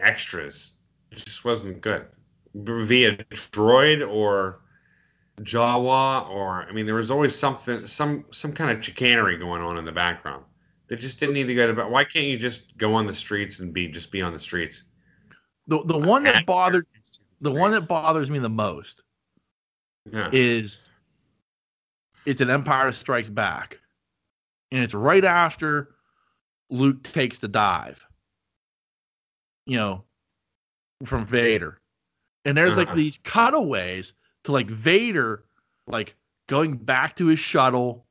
extras just wasn't good. Via droid or Jawa or I mean there was always something some some kind of chicanery going on in the background. They just didn't need to go to why can't you just go on the streets and be just be on the streets? The the one that bothered the one that bothers me the most yeah. is it's an Empire Strikes Back, and it's right after Luke takes the dive. You know, from Vader, and there's like Uh-huh. these cutaways to like Vader, like going back to his shuttle.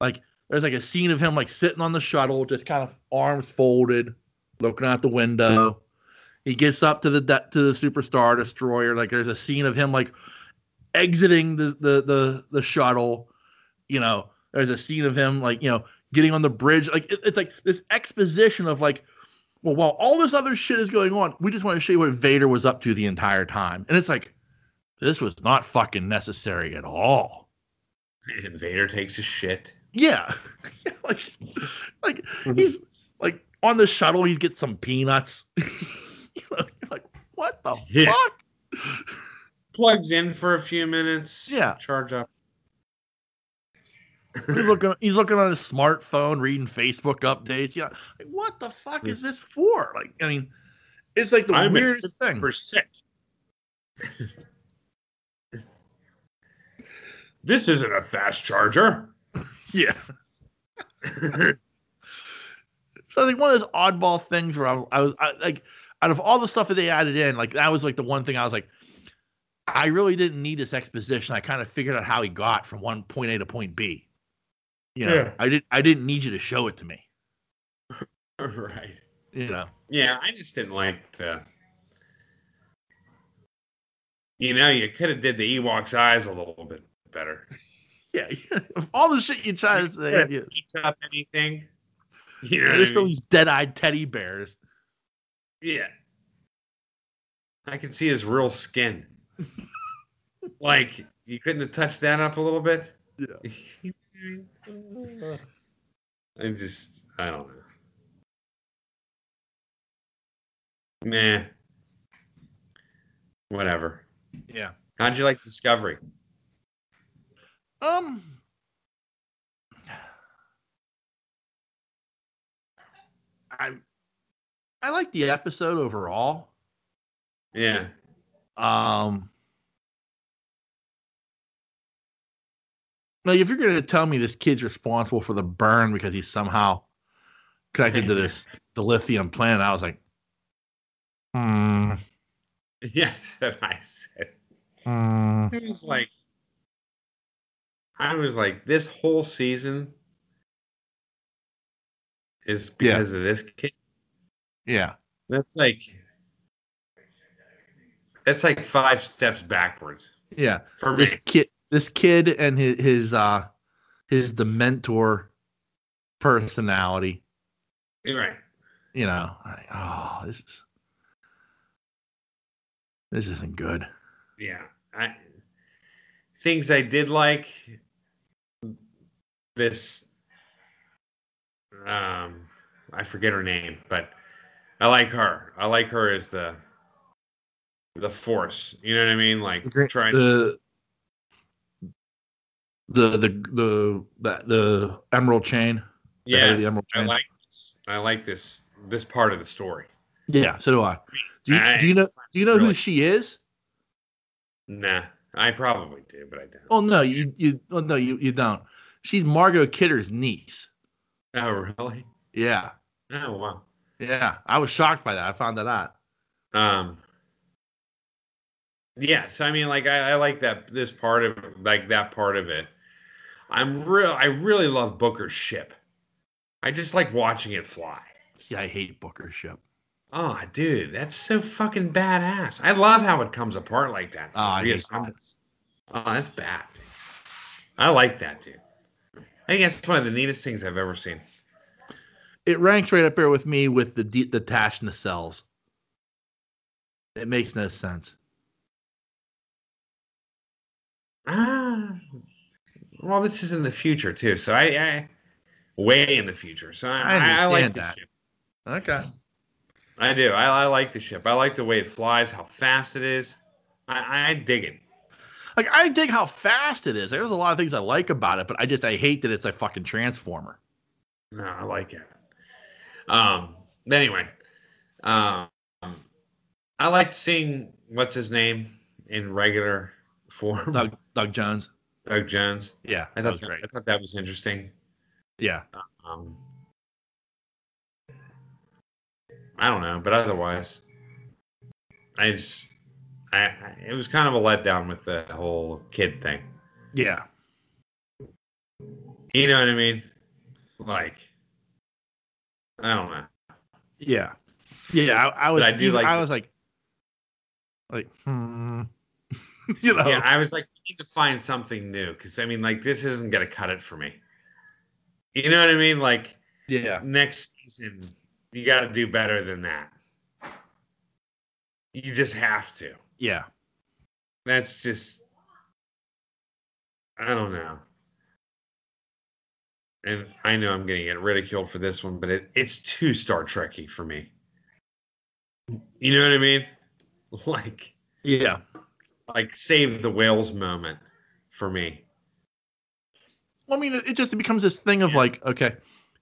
Like there's like a scene of him like sitting on the shuttle, just kind of arms folded, looking out the window. He gets up to the de- to the superstar destroyer. Like there's a scene of him like exiting the the the, the shuttle. You know, there's a scene of him like you know getting on the bridge. Like it, it's like this exposition of like, well, while all this other shit is going on, we just want to show you what Vader was up to the entire time. And it's like, this was not fucking necessary at all. And Vader takes a shit. Yeah, yeah like like mm-hmm. he's like on the shuttle. He gets some peanuts. like what the Yeah. fuck? Plugs in for a few minutes. Yeah. Charge up. He's looking. He's looking on his smartphone, reading Facebook updates. Yeah, like, what the fuck is this for? Like, I mean, it's like the I'm weirdest thing. percent. this isn't a fast charger. Yeah. So I think one of those oddball things where I, was- I was I, like, out of all the stuff that they added in, like that was like the one thing I was like, I really didn't need this exposition. I kind of figured out how he got from one point A to point B. You know, Yeah. I didn't I didn't need you to show it to me. right. You know. Yeah, I just didn't like the. You know, you could have did the Ewok's eyes a little bit better. Yeah. of all the shit you try to say, Yeah, yeah, Eat up anything. You know, there's still these dead-eyed teddy bears. Yeah. I can see his real skin. like, you couldn't have touched that up a little bit? Yeah. I just, I don't know. Nah. Whatever. Yeah. How'd you like Discovery? Um. I I like the episode overall. Yeah. Um. Like if you're gonna tell me this kid's responsible for the burn because he's somehow connected to this dilithium plant, I was like, hmm. Yeah, that's what I said. hmm. I was like, I was like, this whole season is Yeah. because of this kid. Yeah. That's like, that's like five steps backwards Yeah. for me. this kid this kid and his his uh his dementor personality right. you know like, oh this is this isn't good Yeah. I, things I did like this um I forget her name, but I like her. I like her as the the force. You know what I mean? Like trying the the the the the, the emerald chain Yeah, the Yes, Emerald I like this. I like this this part of the story. yeah so do i do you, I- do you know do you know who she is Nah, I probably do, but I don't. oh no you you oh, no you, you don't she's margot kidder's niece Oh, really? yeah Oh, wow. yeah i was shocked by that i found that out Um. Yes, I mean, like I, I like that this part of like that part of it. I'm real. I really love Booker's ship. I just like watching it fly. see i hate booker's ship Oh, dude, that's so fucking badass. I love how it comes apart like that. Oh, I hate Reassembles. Oh, that's bad. Dude. I like that, dude. I think that's one of the neatest things I've ever seen. it ranks right up there with me with the de- detached nacelles. It makes no sense. Ah, well, this is in the future too, so I, I way in the future. So I, I I, like that. ship. Okay. I do. I, I like the ship. I like the way it flies, how fast it is. I, I dig it. Like I dig how fast it is. There's a lot of things I like about it, but I just I hate that it's a fucking transformer. No, I like it. Um. Anyway, um, I liked seeing what's his name in regular form. Doug Doug Jones. Doug Jones. Yeah, I that thought was great. I thought that was interesting. Yeah. Um, I don't know, but otherwise, I just, I, I, it was kind of a letdown with the whole kid thing. Yeah. You know what I mean? Like, I don't know. Yeah. Yeah. I, I was I do even- like I was like like hmm. you know. Yeah, I was like, need to find something new because I mean, like, this isn't gonna cut it for me. You know what I mean? Like, yeah. next season, you got to do better than that. You just have to. Yeah. That's just, I don't know. And I know I'm to get ridiculed for this one, but it, it's too Star Trekky for me. You know what I mean? Like, Yeah. Like save the whales moment for me. Well, I mean, it it just becomes this thing of Yeah. like, okay,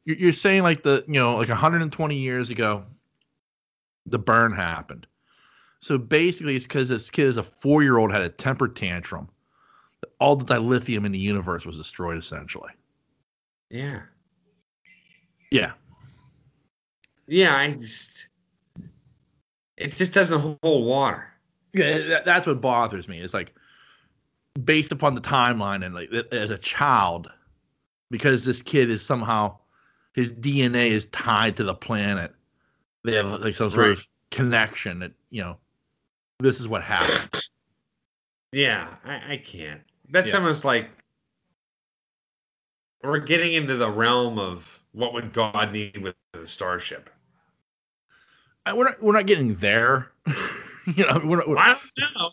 you're, you're saying like the, you know, like 120 years ago, the burn happened. So basically, it's because this kid, as a four year old, had a temper tantrum. All the dilithium in the universe was destroyed, essentially. Yeah. Yeah. Yeah, I just, it just doesn't hold water. Yeah, that's what bothers me. It's like based upon the timeline and like as a child, because this kid is somehow his DNA is tied to the planet. They have like some sort of connection that you know. This is what happened. Yeah, I, I can't. That's Yeah. almost like we're getting into the realm of what would God need with the starship. I- we're not we're not getting there. you know, we're we're, I don't know.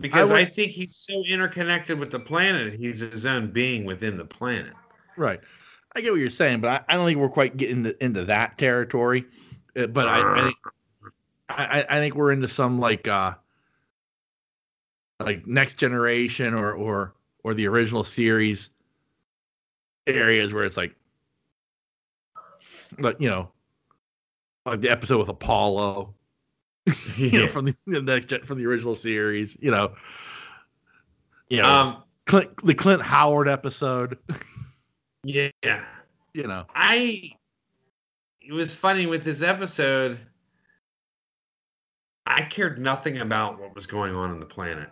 Because would- I, think he's so interconnected with the planet, he's his own being within the planet. right. I get what you're saying, but I, I don't think we're quite getting into, into that territory. Uh, But I, I think I, I- I think we're into some like uh like next generation or or or the original series areas where it's like like you know like the episode with Apollo you know from the, the next gen, from the original series you know you know Um, Clint, the Clint Howard episode yeah. you know I it was funny with this episode. I cared nothing about what was going on on the planet,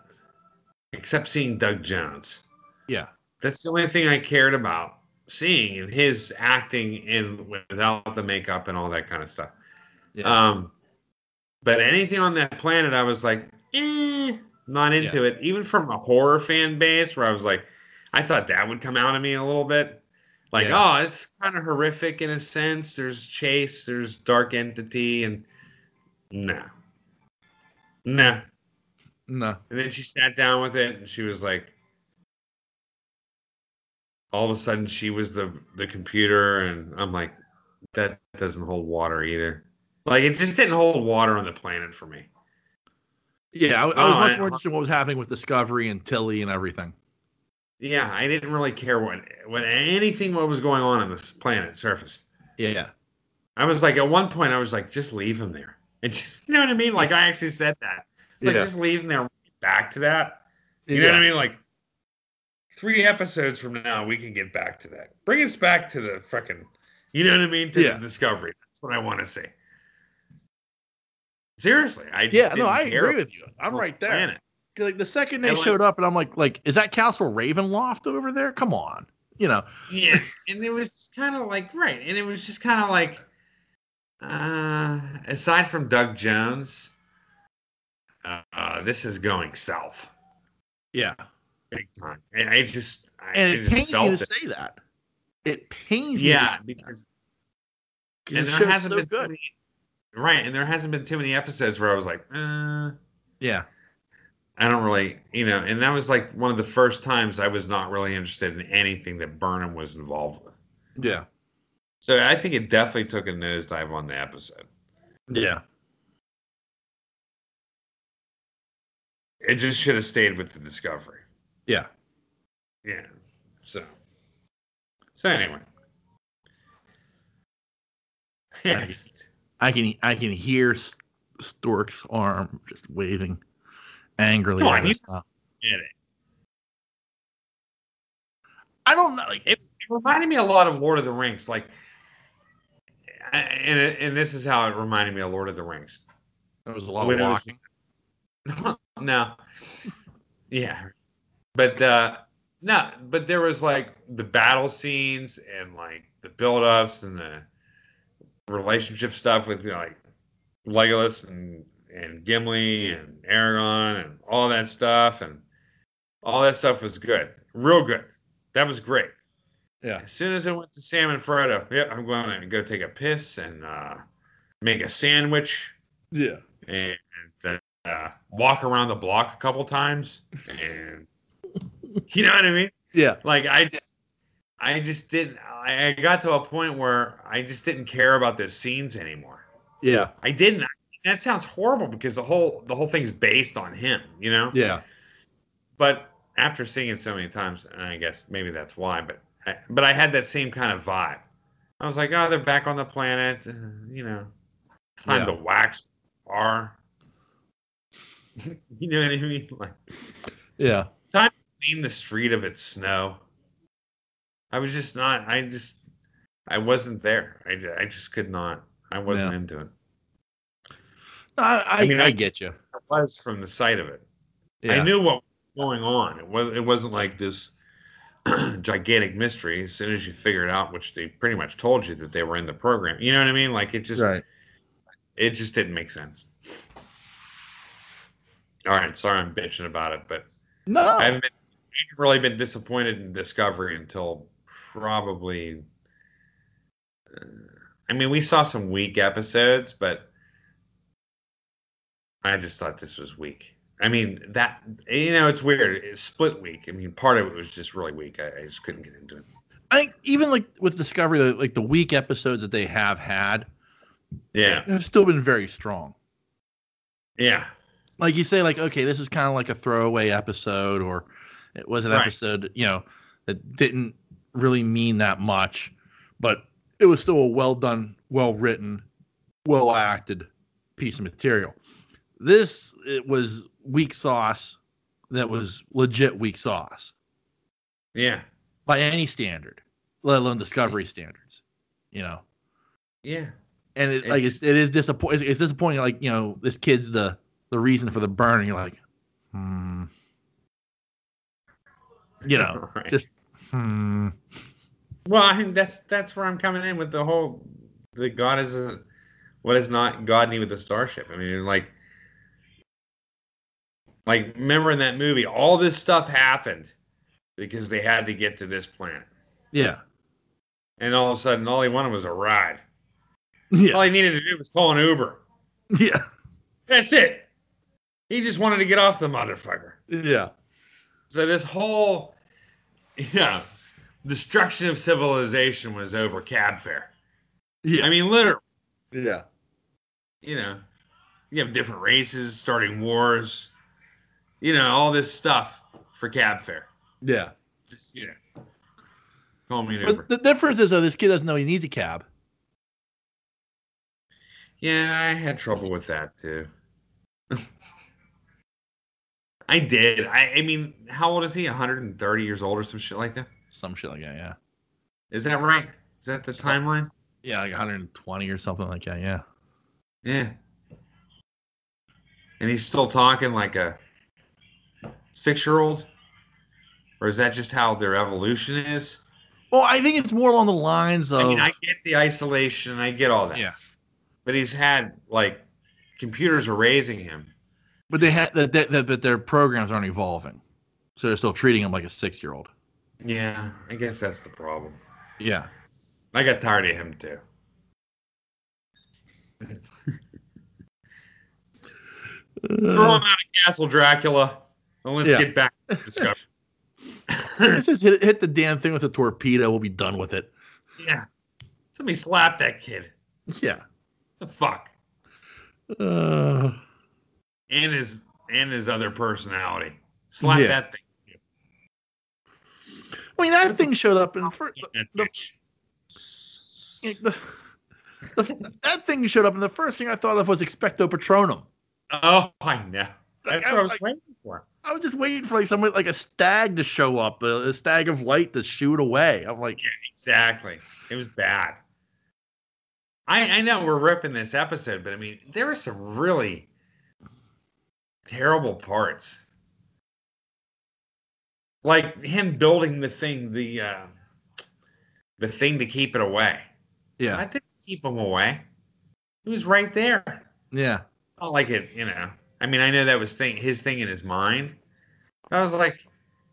except seeing Doug Jones. yeah That's the only thing I cared about seeing and his acting in without the makeup and all that kind of stuff. yeah Um, but anything on that planet, I was like, eh, not into it. Even from a horror fan base, where I was like, I thought that would come out of me a little bit. Like, Yeah. oh, it's kind of horrific in a sense. There's chase, there's dark entity, and no, no. no And then she sat down with it, and she was like, all of a sudden, she was the the computer, and I'm like, that doesn't hold water either. Like, it just didn't hold water on the planet for me. yeah I, I oh, was Oh, much more interested in what was happening with Discovery and Tilly and everything Yeah, I didn't really care what what anything what was going on on this planet surface. yeah I was like, at one point, I was like, just leave him there. And just, you know what I mean? Like, I actually said that. Like, Yeah. just leave him there. Back to that. You know what I mean? Like three episodes from now, we can get back to that. Bring us back to the fucking, you know what I mean? To Yeah. the discovery. That's what I want to see. Seriously, I just Yeah, no, I agree with you. I'm right there. planet. Like the second they And, like- showed up, and I'm like, like, is that Castle Ravenloft over there? Come on, you know? Yeah, and it was just kind of like right, and it was just kind of like, uh, aside from Doug Jones, uh, uh, this is going south Yeah, big time. And I just, I, and it just pains me to it. say that. It pains me. Yeah, because that, and the there show's hasn't so been good. Right, and there hasn't been too many episodes where I was like, uh, Yeah, I don't really, you know, and that was like one of the first times I was not really interested in anything that Burnham was involved with. yeah, So I think it definitely took a nosedive on the episode. yeah. It just should have stayed with the Discovery. Yeah. Yeah. So. So anyway. Yeah. I can I can hear Stork's arm just waving angrily. Come on, at you- Get it. I don't know. Like, It, it reminded me a lot of Lord of the Rings. Like, and it, and this is how it reminded me of Lord of the Rings. there was a lot When of it was- walking. no. Yeah. But uh no, but there was like the battle scenes and like the build ups and the relationship stuff with you know, like Legolas and and Gimli and Aragorn and all that stuff and all that stuff was good, real good. That was great. Yeah. As soon as I went to Sam and Frodo, yeah, I'm going to go take a piss and uh, make a sandwich Yeah. and uh, walk around the block a couple times and you know what I mean? Yeah. Like I just, I just didn't. I got to a point where I just didn't care about the scenes anymore. Yeah. I didn't. That sounds horrible because the whole the whole thing's based on him, you know. Yeah. But after seeing it so many times, and I guess maybe that's why. But I, but I had that same kind of vibe. I was like, oh, they're back on the planet. uh, you know, time Yeah. to wax our. you know what I mean? Like Yeah. Time to clean the street of its snow. I was just not. I just. I wasn't there. I, I just could not. I wasn't Yeah. into it. I, I, I mean, I I- get you. I was from the sight of it. Yeah. I knew what was going on. It was it wasn't like this gigantic mystery. As soon as you figure it out, which they pretty much told you that they were in the program. You know what I mean? Like it just right. it just didn't make sense. All right, sorry I'm bitching about it, but No. I haven't been I haven't really been disappointed in Discovery until probably. Uh, I mean, we saw some weak episodes, but I just thought this was weak. I mean, that you know, it's weird. It's split week. I mean, part of it was just really weak. I, I just couldn't get into it. I think even like with Discovery, like the weak episodes that they have had, Yeah, have still been very strong. yeah, Like you say, like okay, this is kind of like a throwaway episode, or it was an Right. episode, you know, that didn't really mean that much, but it was still a well done, well written, well acted piece of material. This it was weak sauce that was legit weak sauce yeah, by any standard, let alone Discovery standards. You know. yeah. and it, like It's- it's, it is disappointing. It's, it's disappointing. Like you know, this kid's the the reason for the burn. And you're like, hmm. You know, Right. just hmm. Well, I mean, that's that's where I'm coming in with the whole the God is a, what is not God need with the starship. I mean, like, like remember in that movie, all this stuff happened because they had to get to this planet, Yeah, and all of a sudden, all he wanted was a ride. yeah, All he needed to do was call an Uber. yeah, That's it. He just wanted to get off the motherfucker. yeah, So this whole, yeah, destruction of civilization was over cab fare. yeah. I mean, literally. yeah, you know, you have different races starting wars, you know, all this stuff for cab fare. yeah. Just, you know, call me an Uber. But the difference is though, this kid doesn't know he needs a cab. Yeah, I had trouble with that too. I did. I, I mean, how old is he? 130 years old or some shit like that? Some shit like that. Yeah, Is that right? Is that the timeline? yeah, like 120 or something like that. Yeah. Yeah. And he's still talking like a six year old? Or is that just how their evolution is? Well, I think it's more along the lines of. I mean, I get the isolation, I get all that. yeah. But he's had like computers are raising him. But they had that, that, that, but their programs aren't evolving, so they're still treating him like a six year old. Yeah, I guess that's the problem. Yeah. I got tired of him too. Throw him out of Castle Dracula. And let's Yeah. get back to Discovery. It says hit, hit the damn thing with a torpedo. We'll be done with it. yeah. Somebody slap that kid. Yeah. The fuck. Uh, And his and his other personality. Slap Yeah. that thing. I mean, that thing showed up in the first. That The, the, the, that thing showed up, and the first thing I thought of was Expecto Patronum. Oh, I know. Like, That's what I I was like- waiting for. I was just waiting for like someone like a stag to show up, a, a stag of light to shoot away. I'm like, Exactly. It was bad. I I know we're ripping this episode, but I mean there were some really terrible parts. Like him building the thing, the uh, the thing to keep it away. yeah, I didn't keep him away. He was right there. yeah, not like it, you know. I mean, I know that was thing his thing in his mind. I was like,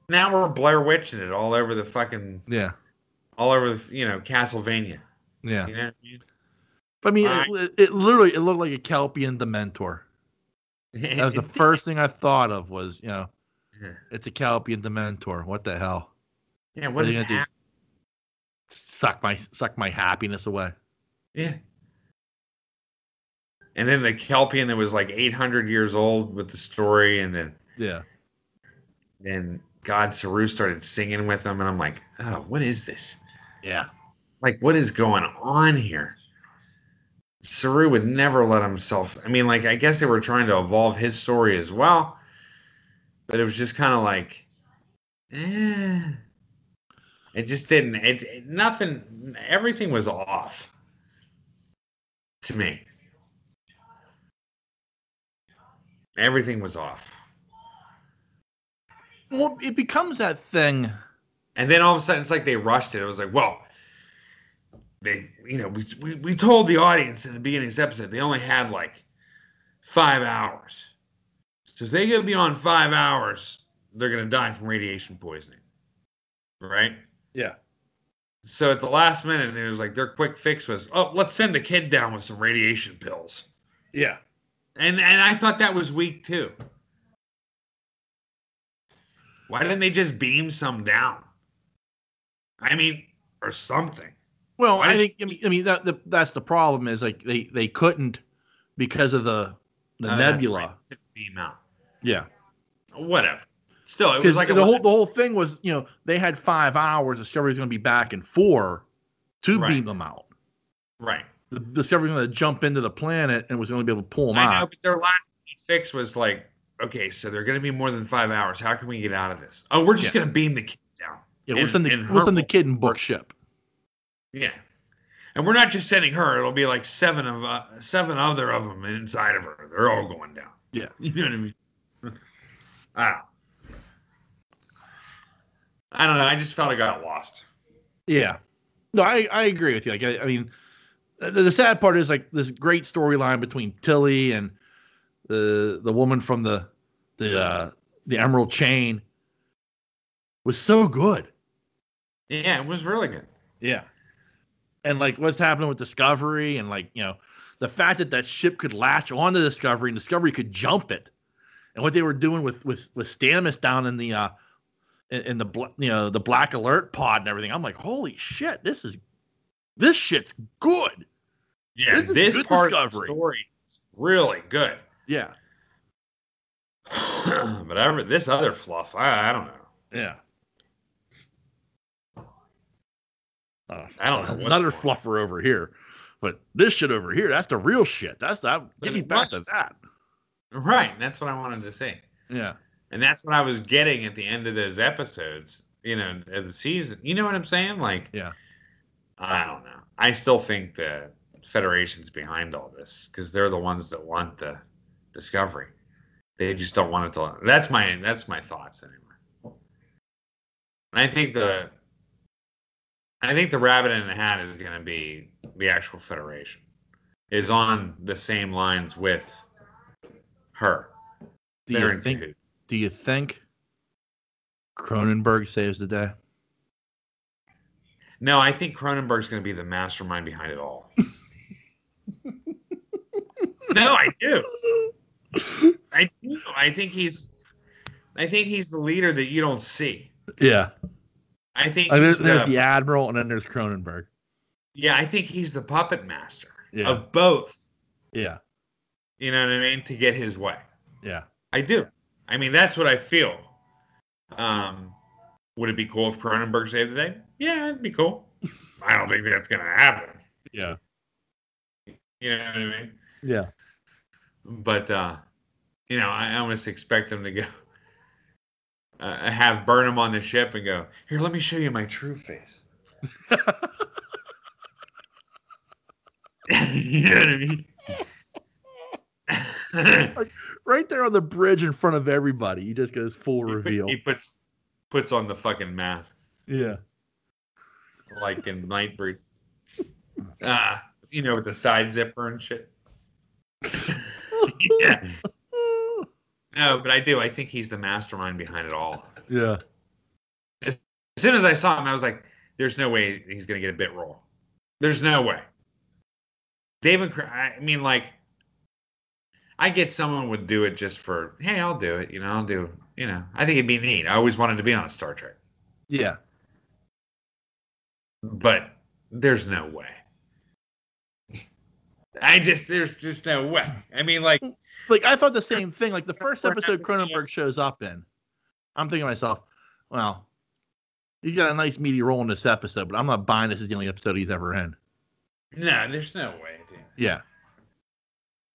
now we're Blair Witching it all over the fucking, Yeah. all over the, you know, Castlevania. Yeah. You know I mean? But I mean, it, it literally it looked like a Kelpien Dementor. That was the first thing I thought of was, you know, Yeah. it's a Kelpien Dementor. What the hell? Yeah, What what gonna do? Suck my suck my happiness away. Yeah. And then the Kelpien that was like 800 years old with the story, and then Yeah. then God Saru started singing with them, and I'm like, oh, what is this? Yeah. Like, what is going on here? Saru would never let himself. I mean, like, I guess they were trying to evolve his story as well, but it was just kind of like, eh. It just didn't. It, it nothing. Everything was off to me. Everything was off. Well, it becomes that thing. And then all of a sudden, it's like they rushed it. It was like, well, they, you know, we, we, we told the audience in the beginning of this episode they only had like five hours. So if they go beyond five hours, they're going to die from radiation poisoning. Right? Yeah. So at the last minute, it was like their quick fix was, oh, let's send a kid down with some radiation pills. Yeah. And and I thought that was weak too. Why didn't they just beam some down? I mean, or something. Well, Why I think I mean, I mean that the, that's the problem is like they they couldn't because of the the Uh, nebula. right. Beam out. Yeah. Whatever. Still, it was like the a, whole the whole thing was you know they had five hours. Discovery's going to be back in four to Right. beam them out. right. The Discovery's going to jump into the planet and was going to be able to pull them I know, out. but their last fix was like, okay, so they're going to be more than five hours. How can we get out of this? Oh, we're just Yeah. going to beam the kid down. Yeah, we'll and- send the we'll send the kid in book ship. Yeah. And we're not just sending her. It'll be like seven of uh, seven other of them inside of her. They're all going down. Yeah. You know what I mean? Don't. I don't know. I just felt I got lost. Yeah. No, I, I agree with you. Like I, I mean, the, the sad part is like this great storyline between Tilly and the the woman from the the uh, the Emerald Chain was so good. Yeah, it was really good. Yeah. And like what's happening with Discovery and like you know the fact that that ship could latch onto Discovery and Discovery could jump it, and what they were doing with with with Stamets down in the uh in, in the you know the Black Alert pod and everything. I'm like, holy shit, this is this shit's good. Yeah, This is this, good part Discovery. of the story is really good. Yeah. but ever, this other fluff, I, I don't know. Yeah. Uh, I don't know Another fluffer over here, but this shit over here, that's the real shit. That's that. Give me back was. to that. Right, that's what I wanted to say. Yeah. And that's what I was getting at the end of those episodes, you know, of the season. You know what I'm saying? Like, Yeah. I don't know. I still think the Federation's behind all this because they're the ones that want the discovery. They just don't want it to. That's my that's my thoughts anyway. And I think the I think the rabbit in the hat is going to be the actual Federation is on the same lines with her. Do They're you think? Do you think Cronenberg saves the day? No, I think Cronenberg's going to be the mastermind behind it all. no, I do. I do. I think he's. I think he's the leader that you don't see. Yeah. I think Uh, there's, the, the admiral, and then there's Cronenberg. yeah. I think he's the puppet master Yeah. of both. Yeah. You know what I mean? To get his way. Yeah. I do. I mean, that's what I feel. Um, would it be cool if Cronenberg saved the day? Yeah, it'd be cool. I don't think that's gonna happen. Yeah. You know what I mean? Yeah. but uh, you know, I almost expect him to go uh, have Burnham on the ship and go, "Here, let me show you my true face." you know what I mean? right there on the bridge in front of everybody. He just goes full he, put- reveal. he puts puts on the fucking mask Yeah. like in Nightbreed. Uh, you know, with the side zipper and shit. yeah. No, but I do. I think he's the mastermind behind it all. Yeah. As soon as I saw him, I was like, "There's no way he's gonna get a bit role. There's no way." David, I mean, like, I get someone would do it just for, hey, I'll do it. You know, I'll do. You know, I think it'd be neat. I always wanted to be on a Star Trek, Yeah. but there's no way. I just, there's just no way. I mean, like, Like I thought the same thing. Like the first episode Cronenberg shows up in, I'm thinking to myself, well, he's got a nice meaty role in this episode, but I'm not buying this is the only episode he's ever in. no, there's no way, dude. Yeah.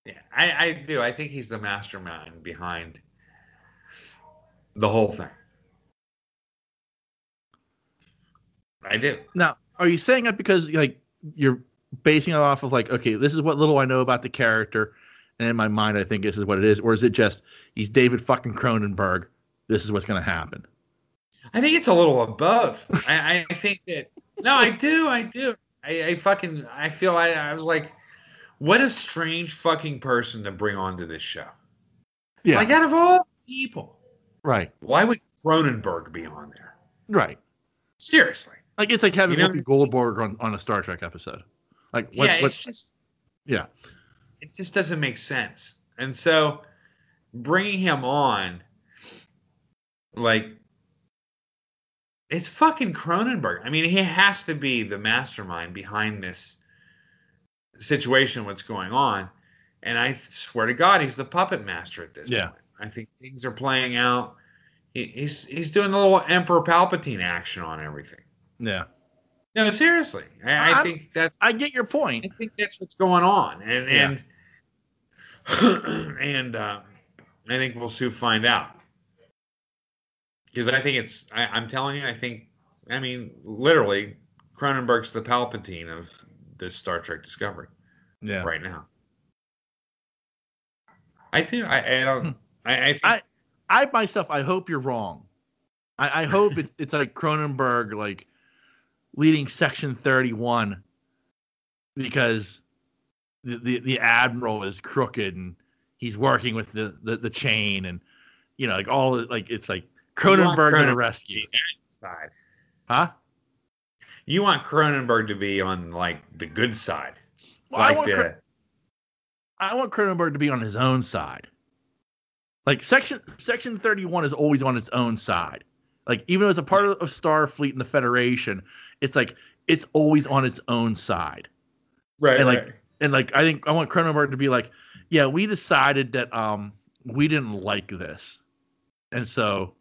Yeah, I, I do. I think he's the mastermind behind the whole thing. I do. Now, are you saying that because like you're basing it off of like, okay, this is what little I know about the character, and in my mind I think this is what it is, or is it just he's David fucking Cronenberg? This is what's gonna happen. I think it's a little of both. I, I think that no, I do, I do. I, I fucking I feel I, I was like, what a strange fucking person to bring onto this show. Yeah. Like out of all people, right. why would Cronenberg be on there? Right. Seriously. Like it's like having You know- Goldberg on, on a Star Trek episode. Like what, yeah, what it's just yeah. It just doesn't make sense. And so bringing him on, like, it's fucking Cronenberg. I mean, he has to be the mastermind behind this situation, what's going on. And I swear to God, he's the puppet master at this Yeah. point. I think things are playing out. He, he's he's doing the little Emperor Palpatine action on everything. Yeah. No, seriously, I, I think that's I get your point. I think that's what's going on, and Yeah. and and um, I think we'll soon find out. Because I think it's, I, I'm telling you, I think, I mean, literally, Cronenberg's the Palpatine of this Star Trek Discovery Yeah. right now. I do. I, I don't. I, I think. I- I myself, I hope you're wrong. I, I hope it's it's like Cronenberg like leading Section 31 because the, the the admiral is crooked and he's working with the the, the chain and you know like all the- like it's like Cronenberg to rescue, side. huh? You want Cronenberg to be on like the good side, Well, I like want the. I want Cronenberg to be on his own side. Like section section 31 is always on its own side. Like even though it's a part of, of Starfleet and the Federation, it's like it's always on its own side. right. and, like, And like I think I want Cronenberg to be like, yeah, we decided that um we didn't like this. And so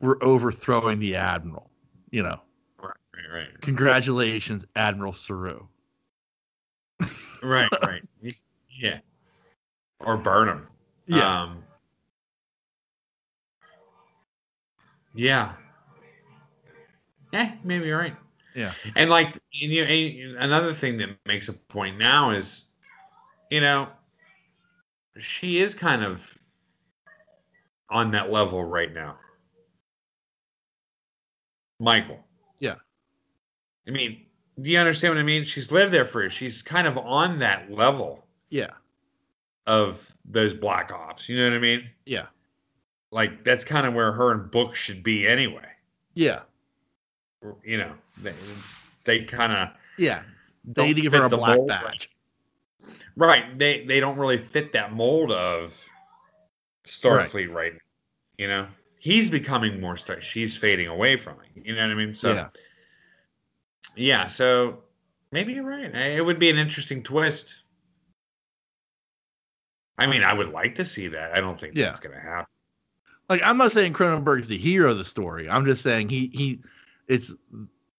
we're overthrowing the admiral, you know. right, right, right. Congratulations, Admiral Saru. right, right. Yeah. Or Burnham. Yeah. Um, yeah. Yeah, maybe you're right. Yeah. And like, and you, and another thing that makes a point now is, you know, she is kind of on that level right now. Michael. Yeah. I mean, do you understand what I mean? She's lived there for. She's kind of on that level yeah. of those black ops. You know what I mean? Yeah. Like that's kind of where her and Book should be anyway. Yeah. You know, they, they kind of Yeah. They need to give her a black mold. badge. right. They they don't really fit that mold of Starfleet right. now, You know, he's becoming more Star. She's fading away from it. You know what I mean? So yeah. yeah. So maybe you're right. It would be an interesting twist. I mean, I would like to see that. I don't think Yeah. that's gonna happen. Like I'm not saying Cronenberg's the hero of the story. I'm just saying he he it's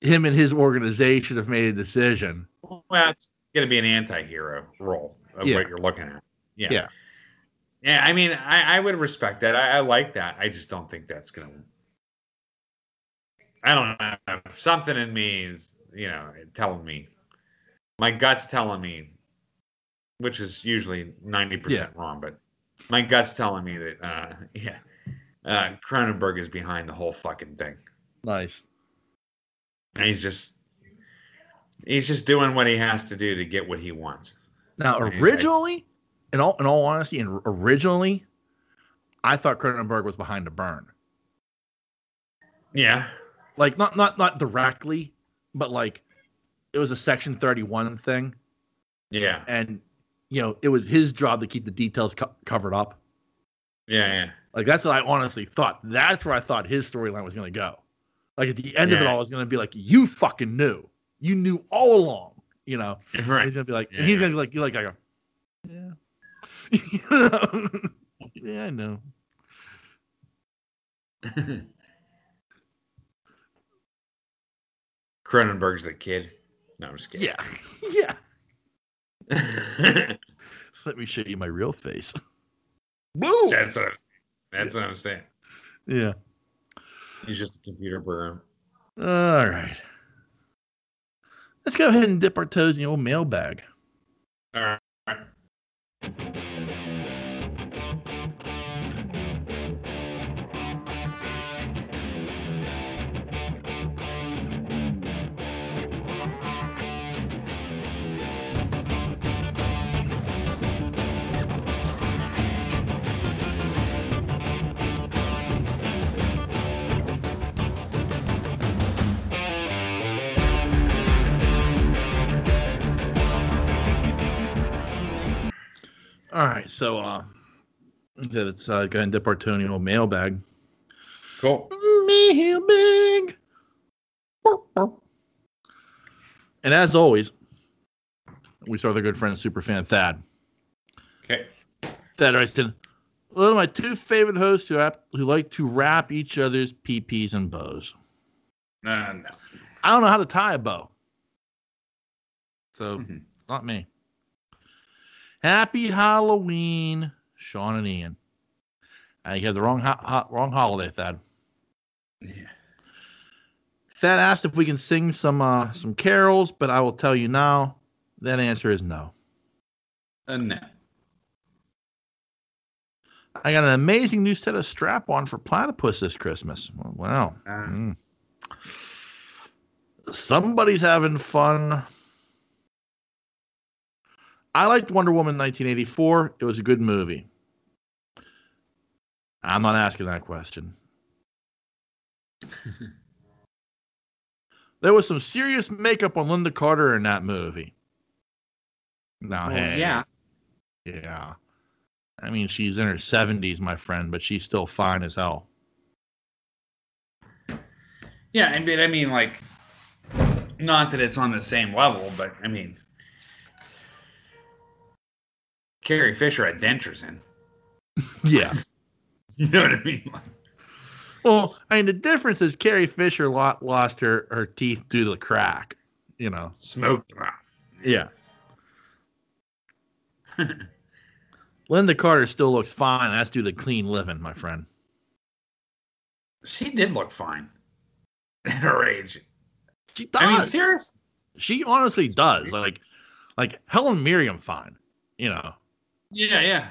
him and his organization have made a decision. Well, it's going to be an anti-hero role of Yeah. what you're looking at. Yeah. Yeah. Yeah, I mean, I, I would respect that. I, I like that. I just don't think that's going to. I don't know. Something in me is, you know, telling me, my gut's telling me, which is usually 90% Yeah. wrong, but my gut's telling me that, uh, yeah, uh, Cronenberg is behind the whole fucking thing. Nice. And he's just, he's just doing what he has to do to get what he wants. Now originally, in all in all honesty, and originally, I thought Cronenberg was behind the burn. Yeah. Like not not not directly, but like it was a Section 31 thing, Yeah. and you know it was his job to keep the details co- covered up. Yeah. Yeah. Like that's what I honestly thought. That's where I thought his storyline was going to go. Like at the end of it all, it's going to be like you fucking knew, you knew all along. You know, And Right. he's gonna be like, Yeah, and he's yeah. gonna be like, you like, I go, yeah, yeah, I know. Cronenberg's the kid. No, I'm just kidding. Yeah, yeah. Let me show you my real face. Woo! That's what I'm, saying. that's what I'm saying. Yeah. He's just a computer program. All right. Let's go ahead and dip our toes in the old mailbag. All All right, so uh, let's uh, go ahead and dip our toe in the old mailbag. Cool. Mailbag. And as always, we start with our good friend Superfan Thad. Okay. Thad writes in, one of my two favorite hosts who, ap- who like to wrap each other's PPs and bows. Uh, no. I don't know how to tie a bow. So, Mhm. not me. Happy Halloween, Sean and Ian. Uh, you had the wrong ho- ho- wrong holiday, Thad. Yeah. Thad asked if we can sing some uh, some carols, but I will tell you now, that answer is no. Uh, no. I got an amazing new set of strap on for platypus this Christmas. Wow. Uh, Mm. Somebody's having fun. I liked Wonder Woman 1984. It was a good movie. I'm not asking that question. there was some serious makeup on Lynda Carter in that movie. Now, well, hey. yeah. Yeah. I mean, she's in her 70s, my friend, but she's still fine as hell. Yeah, I mean, I mean, like, not that it's on the same level, but I mean, Carrie Fisher had dentures in. Yeah. You know what I mean? Like, Well, I mean, the difference is Carrie Fisher lo- lost her, her teeth due to the crack. You know. smoked them out. Yeah. Lynda Carter still looks fine. That's due to clean living, my friend. She did look fine at her age. She does. I mean, serious? She honestly does. Like, like Helen Mirren, fine. You know. Yeah, yeah.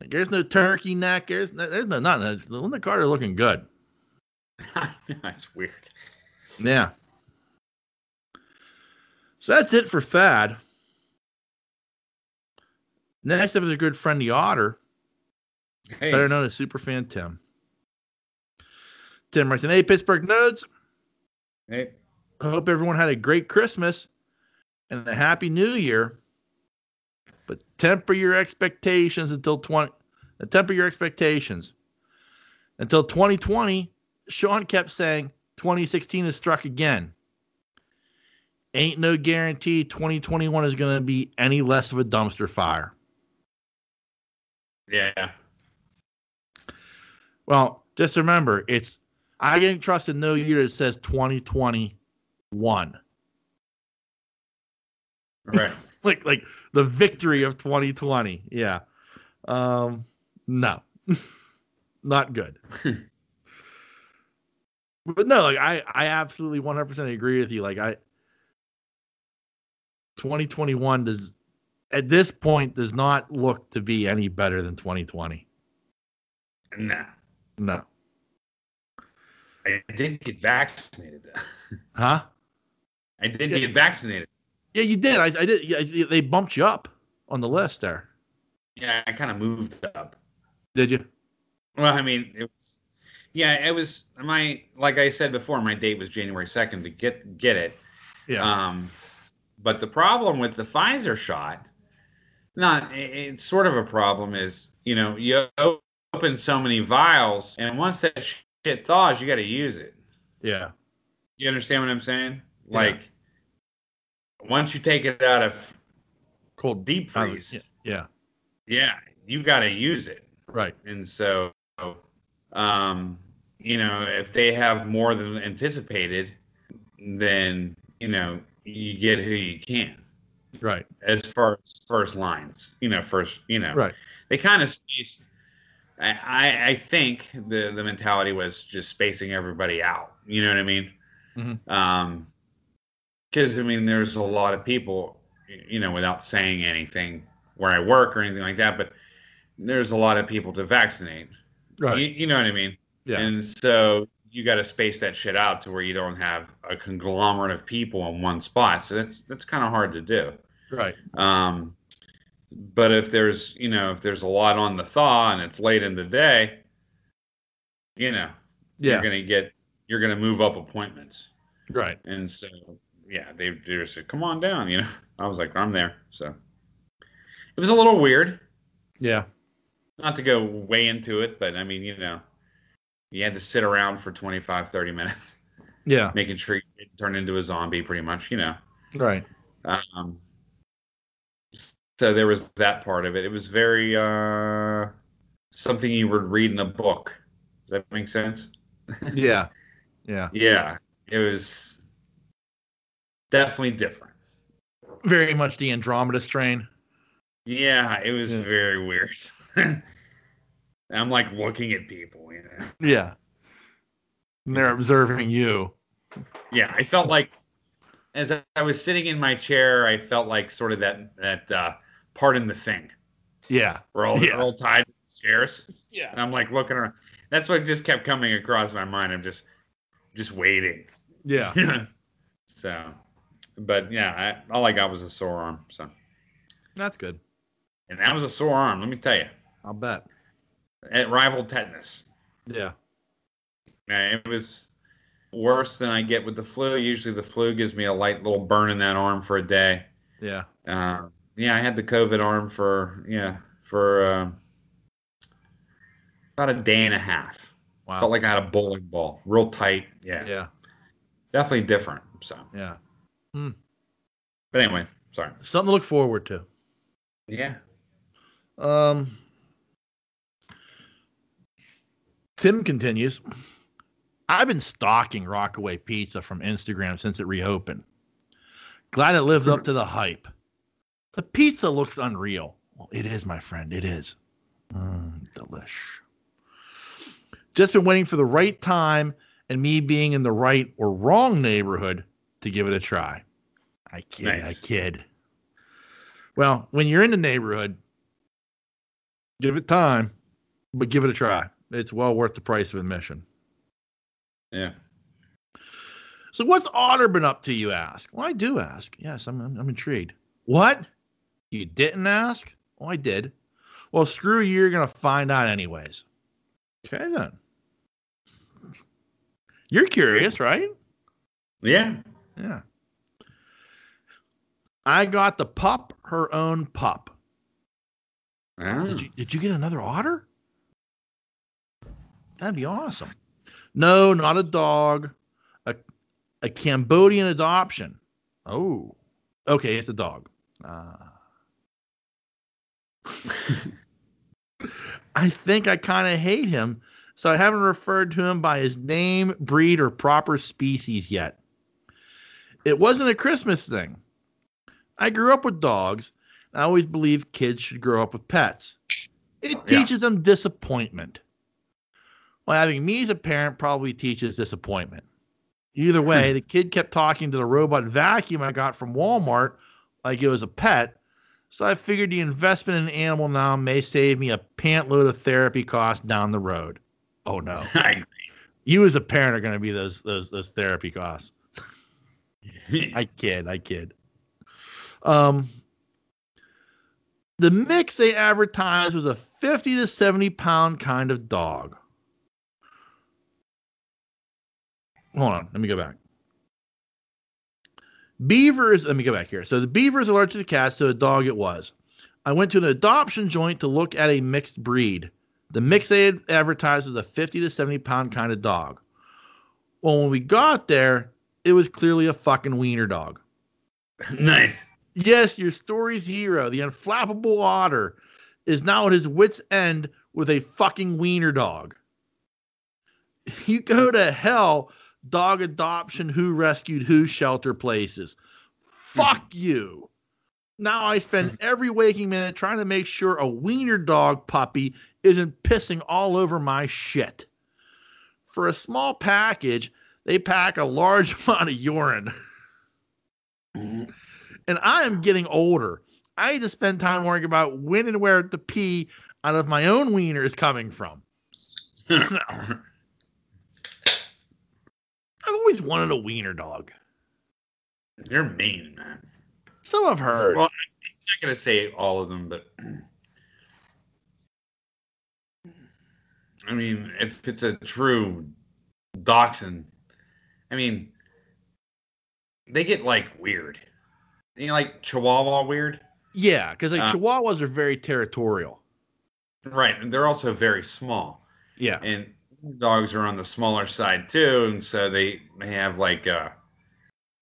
Like, there's no turkey neck. There's no, there's no nothing. Lynda Carter looking good. That's weird. Yeah. So that's it for Thad. Next up is a good friend, the Otter, Hey, better known as Superfan Tim. Tim writes in, Hey, Pittsburgh Nodes. hey. I hope everyone had a great Christmas and a happy New Year. But temper your expectations until 20. uh, Temper your expectations. Until 2020, Sean kept saying 2016 has struck again. Ain't no guarantee 2021 is going to be any less of a dumpster fire. Yeah. Well, just remember, it's I didn't trust in no year that says 2021. Right. like like the victory of 2020. Yeah. Um no. Not good. but no, like I I absolutely 100% agree with you. Like I 2021 does at this point does not look to be any better than 2020. no. No. I didn't get vaccinated. though. Huh? I did Yeah. get vaccinated. Yeah, you did. I, I did. Yeah, they bumped you up on the list there. Yeah, I kind of moved up. Did you? Well, I mean, it was. Yeah, it was my like I said before. My date was January second to get get it. Yeah. Um, but the problem with the Pfizer shot, not it's sort of a problem is you know you open so many vials and once that shit thaws you got to use it. yeah. You understand what I'm saying? Yeah. Once you take it out of Cold deep freeze, Yeah. yeah. yeah, you got to use it. Right. And so, um, you know, if they have more than anticipated, then you know you get who you can Right. as far as first lines. You know, first, you know, Right. they kind of spaced. I, I think the the mentality was just spacing everybody out. You know what I mean? Mhm. Um, because I mean, there's a lot of people, you know, without saying anything where I work or anything like that, but there's a lot of people to vaccinate. Right. You, you know what I mean? yeah. And so you got to space that shit out to where you don't have a conglomerate of people in one spot. So that's that's kind of hard to do. right. Um, but if there's you know if there's a lot on the thaw and it's late in the day, you know Yeah. you're gonna get you're gonna move up appointments. Right. And so yeah, they they just said come on down. You know, I was like I'm there. So it was a little weird. Yeah. Not to go way into it, but I mean you know you had to sit around for 25 30 minutes Yeah. making sure you didn't turn into a zombie pretty much you know Right. um, so there was that part of it it was very uh, something you would read in a book does that make sense Yeah. Yeah. yeah it was definitely different Very much the Andromeda strain. yeah it was Yeah. very weird i'm like looking at people you know Yeah. And they're observing you. yeah i felt like as i was sitting in my chair i felt like sort of that that uh, part in the thing Yeah. We're all, Yeah. we're all tied to the chairs. Yeah. And I'm like looking around. That's what just kept coming across my mind. I'm just just waiting. Yeah. so, but yeah, I, all I got was a sore arm. So, That's good. and that was a sore arm. Let me tell you, I'll bet. it rivaled tetanus. Yeah. Man, it was worse than I get with the flu. Usually, the flu gives me a light little burn in that arm for a day. Yeah. Uh, yeah, I had the COVID arm for yeah for uh, about a day and a half. Wow. Felt like I had a bowling ball, real tight. Yeah, yeah. definitely different. So, Yeah. But anyway, sorry. Something to look forward to. Yeah. Um, Tim continues. I've been stalking Rockaway Pizza from Instagram since it reopened. Glad it lived up to the hype. The pizza looks unreal. Well, it is, my friend. It is. Mm, delish. Just been waiting for the right time and me being in the right or wrong neighborhood to give it a try. I kid. I Nice. kid. Well, when you're in the neighborhood, give it time, but give it a try. It's well worth the price of admission. Yeah. So what's Otter been up to, you ask? Well, I do ask. Yes, I'm, I'm, I'm intrigued. What? You didn't ask? Oh, I did. Well, screw you. You're going to find out anyways. Okay, then. You're curious, right? Yeah. Yeah. I got the pup her own pup. Ah. Did you, did you get another otter? That'd be awesome. No, not a dog. A a Cambodian adoption. Oh, okay, it's a dog. Ah. I think I kind of hate him, so I haven't referred to him by his name, breed, or proper species yet. It wasn't a Christmas thing. I grew up with dogs. and I always believe kids should grow up with pets. It Yeah. teaches them disappointment. Well, having me as a parent probably teaches disappointment. Either way, the kid kept talking to the robot vacuum I got from Walmart like it was a pet. So I figured the investment in an animal now may save me a pant load of therapy costs down the road. Oh no. I You as a parent are gonna be those those those therapy costs. I kid, I kid. Um, the mix they advertised was a 50 to 70 pound kind of dog. Hold on, let me go back. Beavers, let me go back here. So the beaver beavers allergic to cats, so a dog it was. I went to an adoption joint to look at a mixed breed. The mix they advertised was a 50 to 70 pound kind of dog. Well, when we got there, it was clearly a fucking wiener dog. nice. Yes, your story's hero, the unflappable otter, is now at his wits' end with a fucking wiener dog. You go to hell, dog adoption, who rescued who shelter places. Fuck you. Now I spend every waking minute trying to make sure a wiener dog puppy isn't pissing all over my shit. For a small package, they pack a large amount of urine. and I am getting older. I need to spend time worrying about when and where the pee out of my own wiener is coming from. I've always wanted a wiener dog. They're mean, man. So I've heard. Well, I'm not gonna say all of them, but I mean, if it's a true dachshund, I mean, they get like weird. You know, like Chihuahua weird, yeah, because like Uh, Chihuahuas are very territorial. right? And they're also very small, Yeah. and dogs are on the smaller side too, and so they they have like a,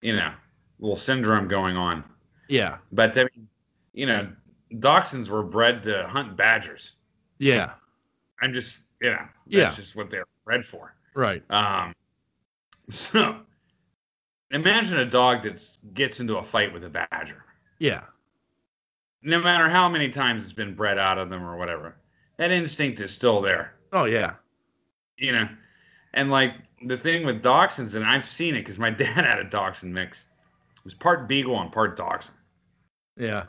you know, little syndrome going on. Yeah. But I mean, you know, dachshunds were bred to hunt badgers. Yeah. I'm just, you know, that's Yeah. just what they're bred for. Right. Um, so imagine a dog that gets into a fight with a badger. Yeah. No matter how many times it's been bred out of them or whatever, that instinct is still there, Oh yeah. you know. And like the thing with dachshunds, and I've seen it because my dad had a dachshund mix. It was part beagle and part dachshund. Yeah.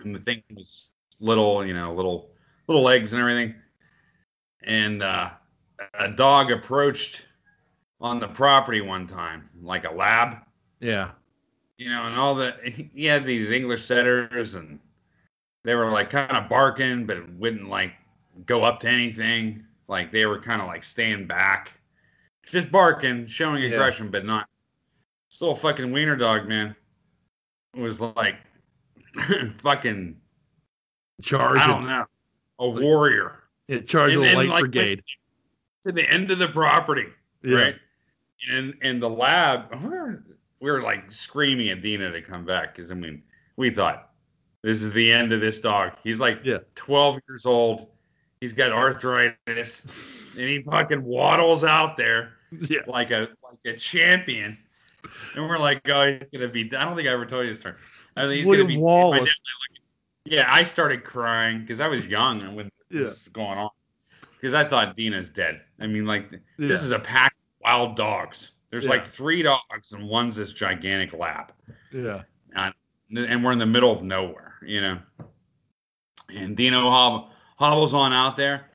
and the thing was little, you know, little little legs and everything. And uh, a dog approached on the property one time, like a lab, Yeah. you know, and all the he had these English setters, and they were like kind of barking, but it wouldn't like go up to anything. Like they were kind of like staying back, just barking, showing Yeah. aggression, but not. This little fucking wiener dog, man, was like fucking Charge. I don't know. A warrior Yeah, charge And- the light like, brigade. to the end of the property, Yeah. right? And in the lab, we were, we were like screaming at Dina to come back because I mean, we thought this is the end of this dog. He's like Yeah. 12 years old. He's got arthritis, and he fucking waddles out there Yeah. like a like a champion. And we're like, oh, he's gonna be. I don't think I ever told you this story. I think he's William gonna be. Wallace. like, yeah, I started crying because I was young and when Yeah. this was going on. Because I thought Dina's dead. I mean, like this is a pack wild dogs. There's Yeah. like three dogs and one's this gigantic lab, Yeah. and we're in the middle of nowhere, you know. And Dino hob- hobbles on out there,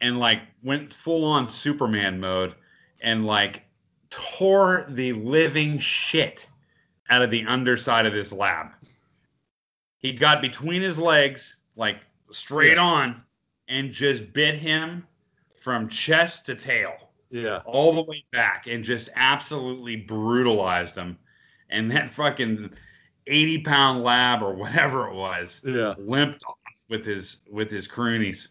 and like went full on Superman mode, and like tore the living shit out of the underside of this lab. He got between his legs, like straight Yeah. on, and just bit him from chest to tail, Yeah. all the way back, and just absolutely brutalized him. And that fucking 80 pound lab or whatever it was Yeah. limped off with his with his croonies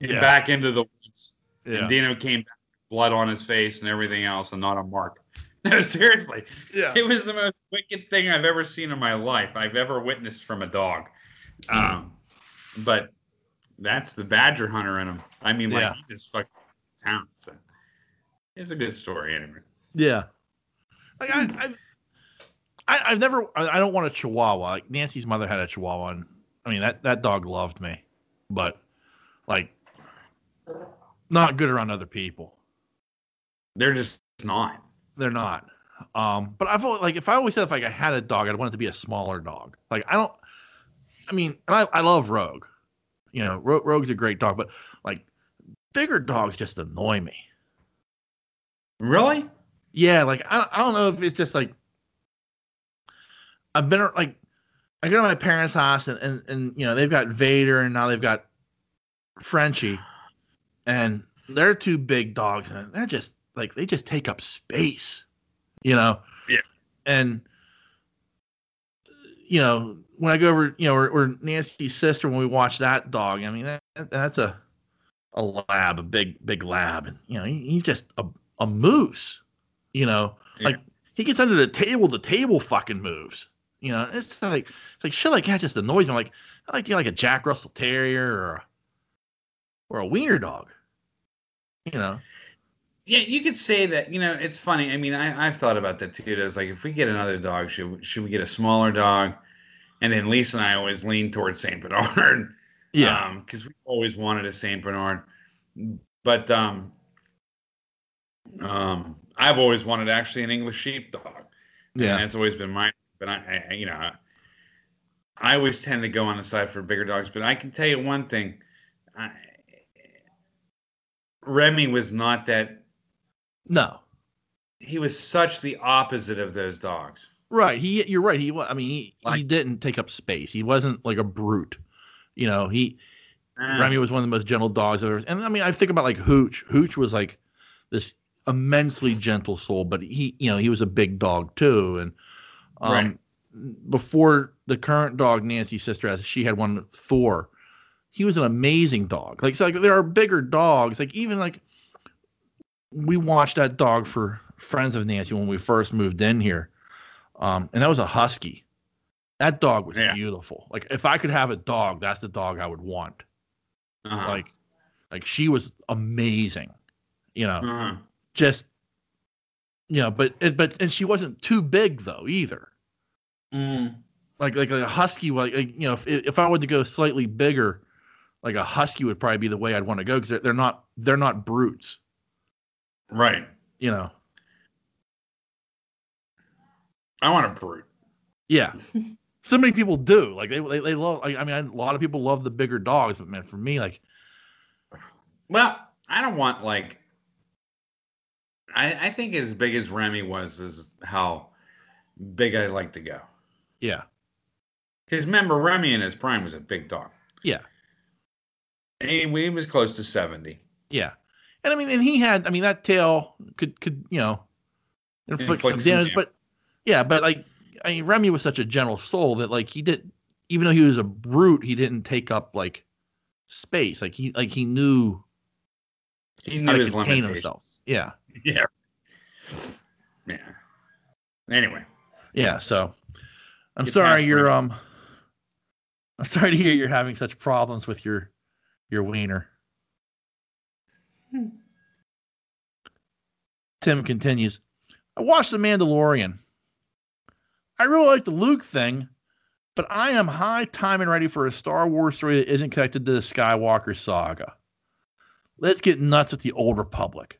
Yeah. back into the woods. Yeah. And Dino came back blood on his face and everything else, and not a mark. No, seriously, Yeah. it was the most wicked thing I've ever seen in my life. I've ever witnessed from a dog. Um, but that's the badger hunter in him. I mean, like Yeah. he just fucking town. So it's a good story anyway. Yeah. Like I, I, I I've never. I I don't want a Chihuahua. Like Nancy's mother had a Chihuahua, and I mean that that dog loved me, but like not good around other people. They're just not. They're not. Um, but I've always, like if I always said if like I had a dog, I'd want it to be a smaller dog. Like I don't. I mean, and I I love Rogue. You know, Ro- Rogue's a great dog, but like bigger dogs just annoy me. Really? Yeah, like I I don't know if it's just like I've been like I go to my parents' house and, and and you know they've got Vader and now they've got Frenchie, and they're two big dogs and they're just like they just take up space, you know. Yeah. And you know when I go over, you know, or, or Nancy's sister when we watch that dog, I mean that, that's a a lab, a big big lab, and you know he, he's just a a moose, you know, Yeah. like he gets under the table, the table fucking moves. You know, it's like it's like shit like that just annoys me. I'm like I like to you like a Jack Russell Terrier or a, or a wiener dog. You know. Yeah, you could say that. You know, it's funny. I mean, I, I've thought about that too. It's like if we get another dog, should we- should we get a smaller dog? And then Lisa and I always lean towards Saint Bernard. Yeah. Because we always wanted a Saint Bernard, but um, um, I've always wanted actually an English sheepdog. And yeah. that's always been mine. But I, I you know, I, I always tend to go on the side for bigger dogs. But I can tell you one thing, I, Remy was not that. No. He was such the opposite of those dogs. Right. He you're right. He I mean he, he didn't take up space. He wasn't like a brute. You know, he Ah, Remy was one of the most gentle dogs I've ever and I mean I think about like Hooch. Hooch was like this immensely gentle soul, but he you know, he was a big dog too. And um Right. before the current dog Nancy's sister has she had one Thor. He was an amazing dog. Like so like there are bigger dogs. Like even like we watched that dog for friends of Nancy when we first moved in here. Um, and that was a husky. That dog was Yeah. beautiful. Like if I could have a dog, that's the dog I would want. uh-huh, Like like she was amazing. You know, uh-huh. Just you know, but but and she wasn't too big though either. Mm. Like like a husky like, like, you know, if if I were to go slightly bigger, like a husky would probably be the way I'd want to go because they're, they're not they're not brutes, Right. you know. I want a brute. Yeah. so many people do. Like they they, they love. Like, I mean, a lot of people love the bigger dogs, but man, for me, like Well, I don't want like. I I think as big as Remy was is how big I like to go. yeah, Because remember, Remy in his prime was a big dog. Yeah. He, he was close to seventy. yeah. And I mean, and he had. I mean, that tail could could you know inflict some Inflict some damage, but yeah, but like I mean, Remy was such a gentle soul that like he did, even though he was a brute, he didn't take up like space. Like he like he knew He knew to his contain himself. Yeah. Yeah. Yeah. Anyway. Yeah, so I'm Get sorry you're um I'm sorry to hear you're having such problems with your your wiener. Hmm. Tim continues. I watched The Mandalorian. I really like the Luke thing, but I am high time and ready for a Star Wars story that isn't connected to the Skywalker saga. Let's get nuts with the old Republic.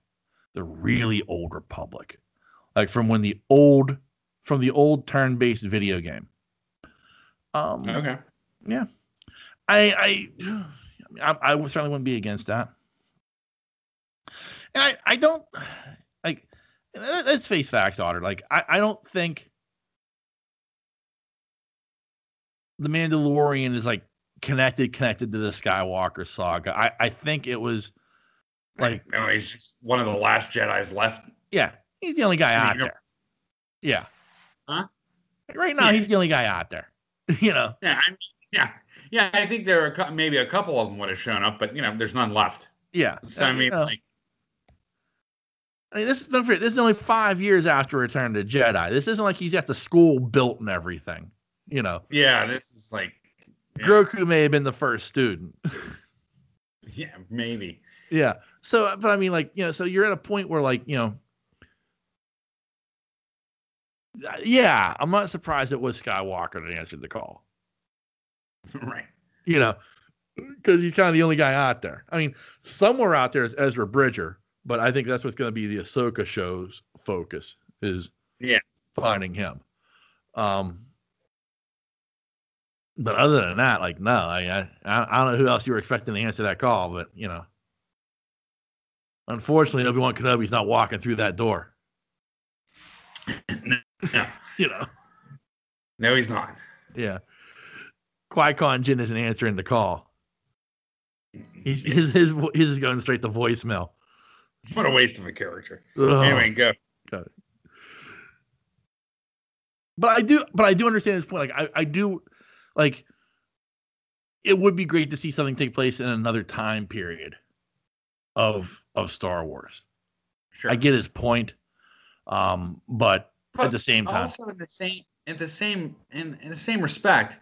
The really old Republic. Like from when the old from the old turn-based video game. Um, Okay. I, I, I, I certainly wouldn't be against that. And I, I don't like. let- Let's face facts, Otter. Like, I, I don't think the Mandalorian is like connected, connected to the Skywalker saga. I, I think it was like, no, he's just one of the last Jedi's left. yeah, he's the only guy I mean, out there. Yeah. Huh? Right now, Yeah. he's the only guy out there. you know. Yeah. I mean, yeah. Yeah. I think there are maybe a couple of them would have shown up, but you know, there's none left. Yeah. So I you mean, know. like, I mean, this is don't forget, this is only five years after Return to Jedi. This isn't like he's got the school built and everything. You know, yeah, this is like, Yeah. Grogu may have been the first student. yeah, maybe. yeah. So, but I mean, like, you know, so you're at a point where, like, you know, yeah, I'm not surprised it was Skywalker that answered the call. right. You know, because he's kind of the only guy out there. I mean, somewhere out there is Ezra Bridger, but I think that's what's going to be the Ahsoka show's focus is Yeah. finding him. Um, but other than that, like, no, I, I, I don't know who else you were expecting to answer that call, but you know, unfortunately, Obi Wan Kenobi's not walking through that door. no, You know, no, he's not. yeah. Qui Gon Jinn isn't answering the call. He's his his his is going straight to voicemail. What a waste of a character. Ugh. Anyway, go. Got it. but I do, but I do understand this point. Like, I, I do, like, it would be great to see something take place in another time period of of Star Wars. Sure. I get his point, um, but, But at the same time, also in the same in the same in, in the same respect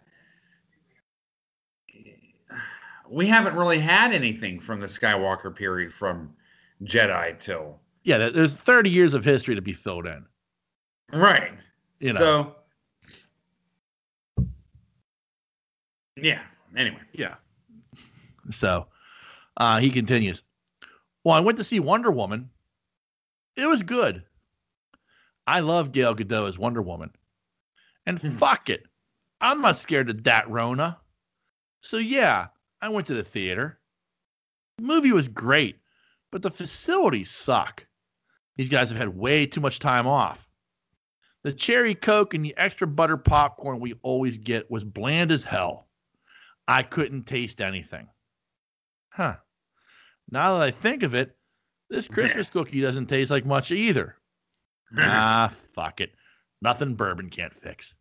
we haven't really had anything from the skywalker period from jedi till yeah, there's 30 years of history to be filled in. right You know, so yeah anyway yeah. So, uh, he continues. Well, I went to see Wonder Woman. It was good. I love Gal Gadot as Wonder Woman. And Hmm. fuck it. I'm not scared of that Rona. So yeah, I went to the theater. The movie was great, but the facilities suck. These guys have had way too much time off. The cherry coke and the extra butter popcorn we always get was bland as hell. I couldn't taste anything. Huh. Now that I think of it, this Christmas cookie doesn't taste like much either. ah, fuck it. Nothing bourbon can't fix.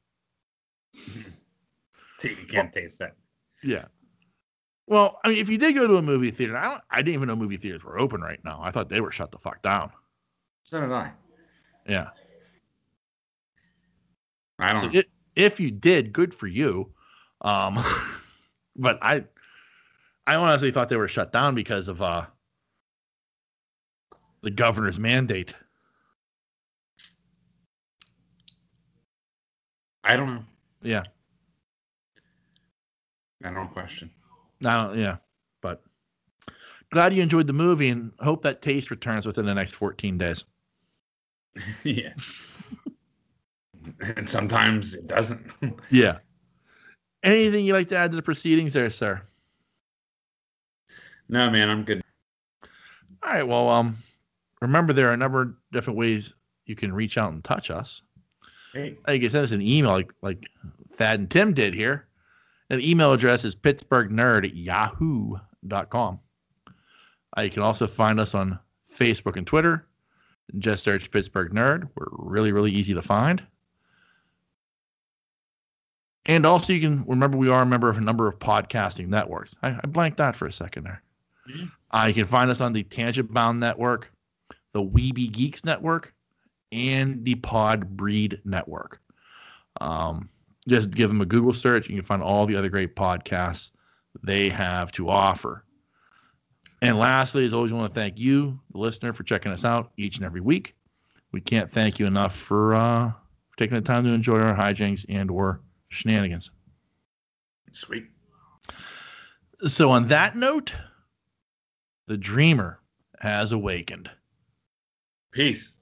you can't taste that Yeah. Well, I mean, if you did go to a movie theater, I don't, I didn't even know movie theaters were open right now. I thought they were shut the fuck down. so did i Yeah. i don't So know. it, if you did, good for you. Um, but I, I honestly thought they were shut down because of uh, the governor's mandate. i don't know Yeah. i don't question don't, yeah. But glad you enjoyed the movie and hope that taste returns within the next 14 days. yeah and sometimes it doesn't Yeah. Anything you'd like to add to the proceedings there, sir? No man i'm good All right. Well, um, remember there are a number of different ways you can reach out and touch us. hey You can send us an email like like Thad and Tim did here. And the email address is pittsburghnerd at yahoo.com. Uh, you can also find us on Facebook and Twitter. Just search Pittsburgh Nerd. We're really, really easy to find. And also, you can remember we are a member of a number of podcasting networks. I, I blanked that for a second there. Uh, you can find us on the Tangent Bound Network, the Weeby Geeks Network, and the Pod Breed Network. Um, just give them a Google search. And you can find all the other great podcasts they have to offer. And lastly, as always, we want to thank you, the listener, for checking us out each and every week. We can't thank you enough for, uh, for taking the time to enjoy our hijinks and or shenanigans. sweet So on that note, the dreamer has awakened. peace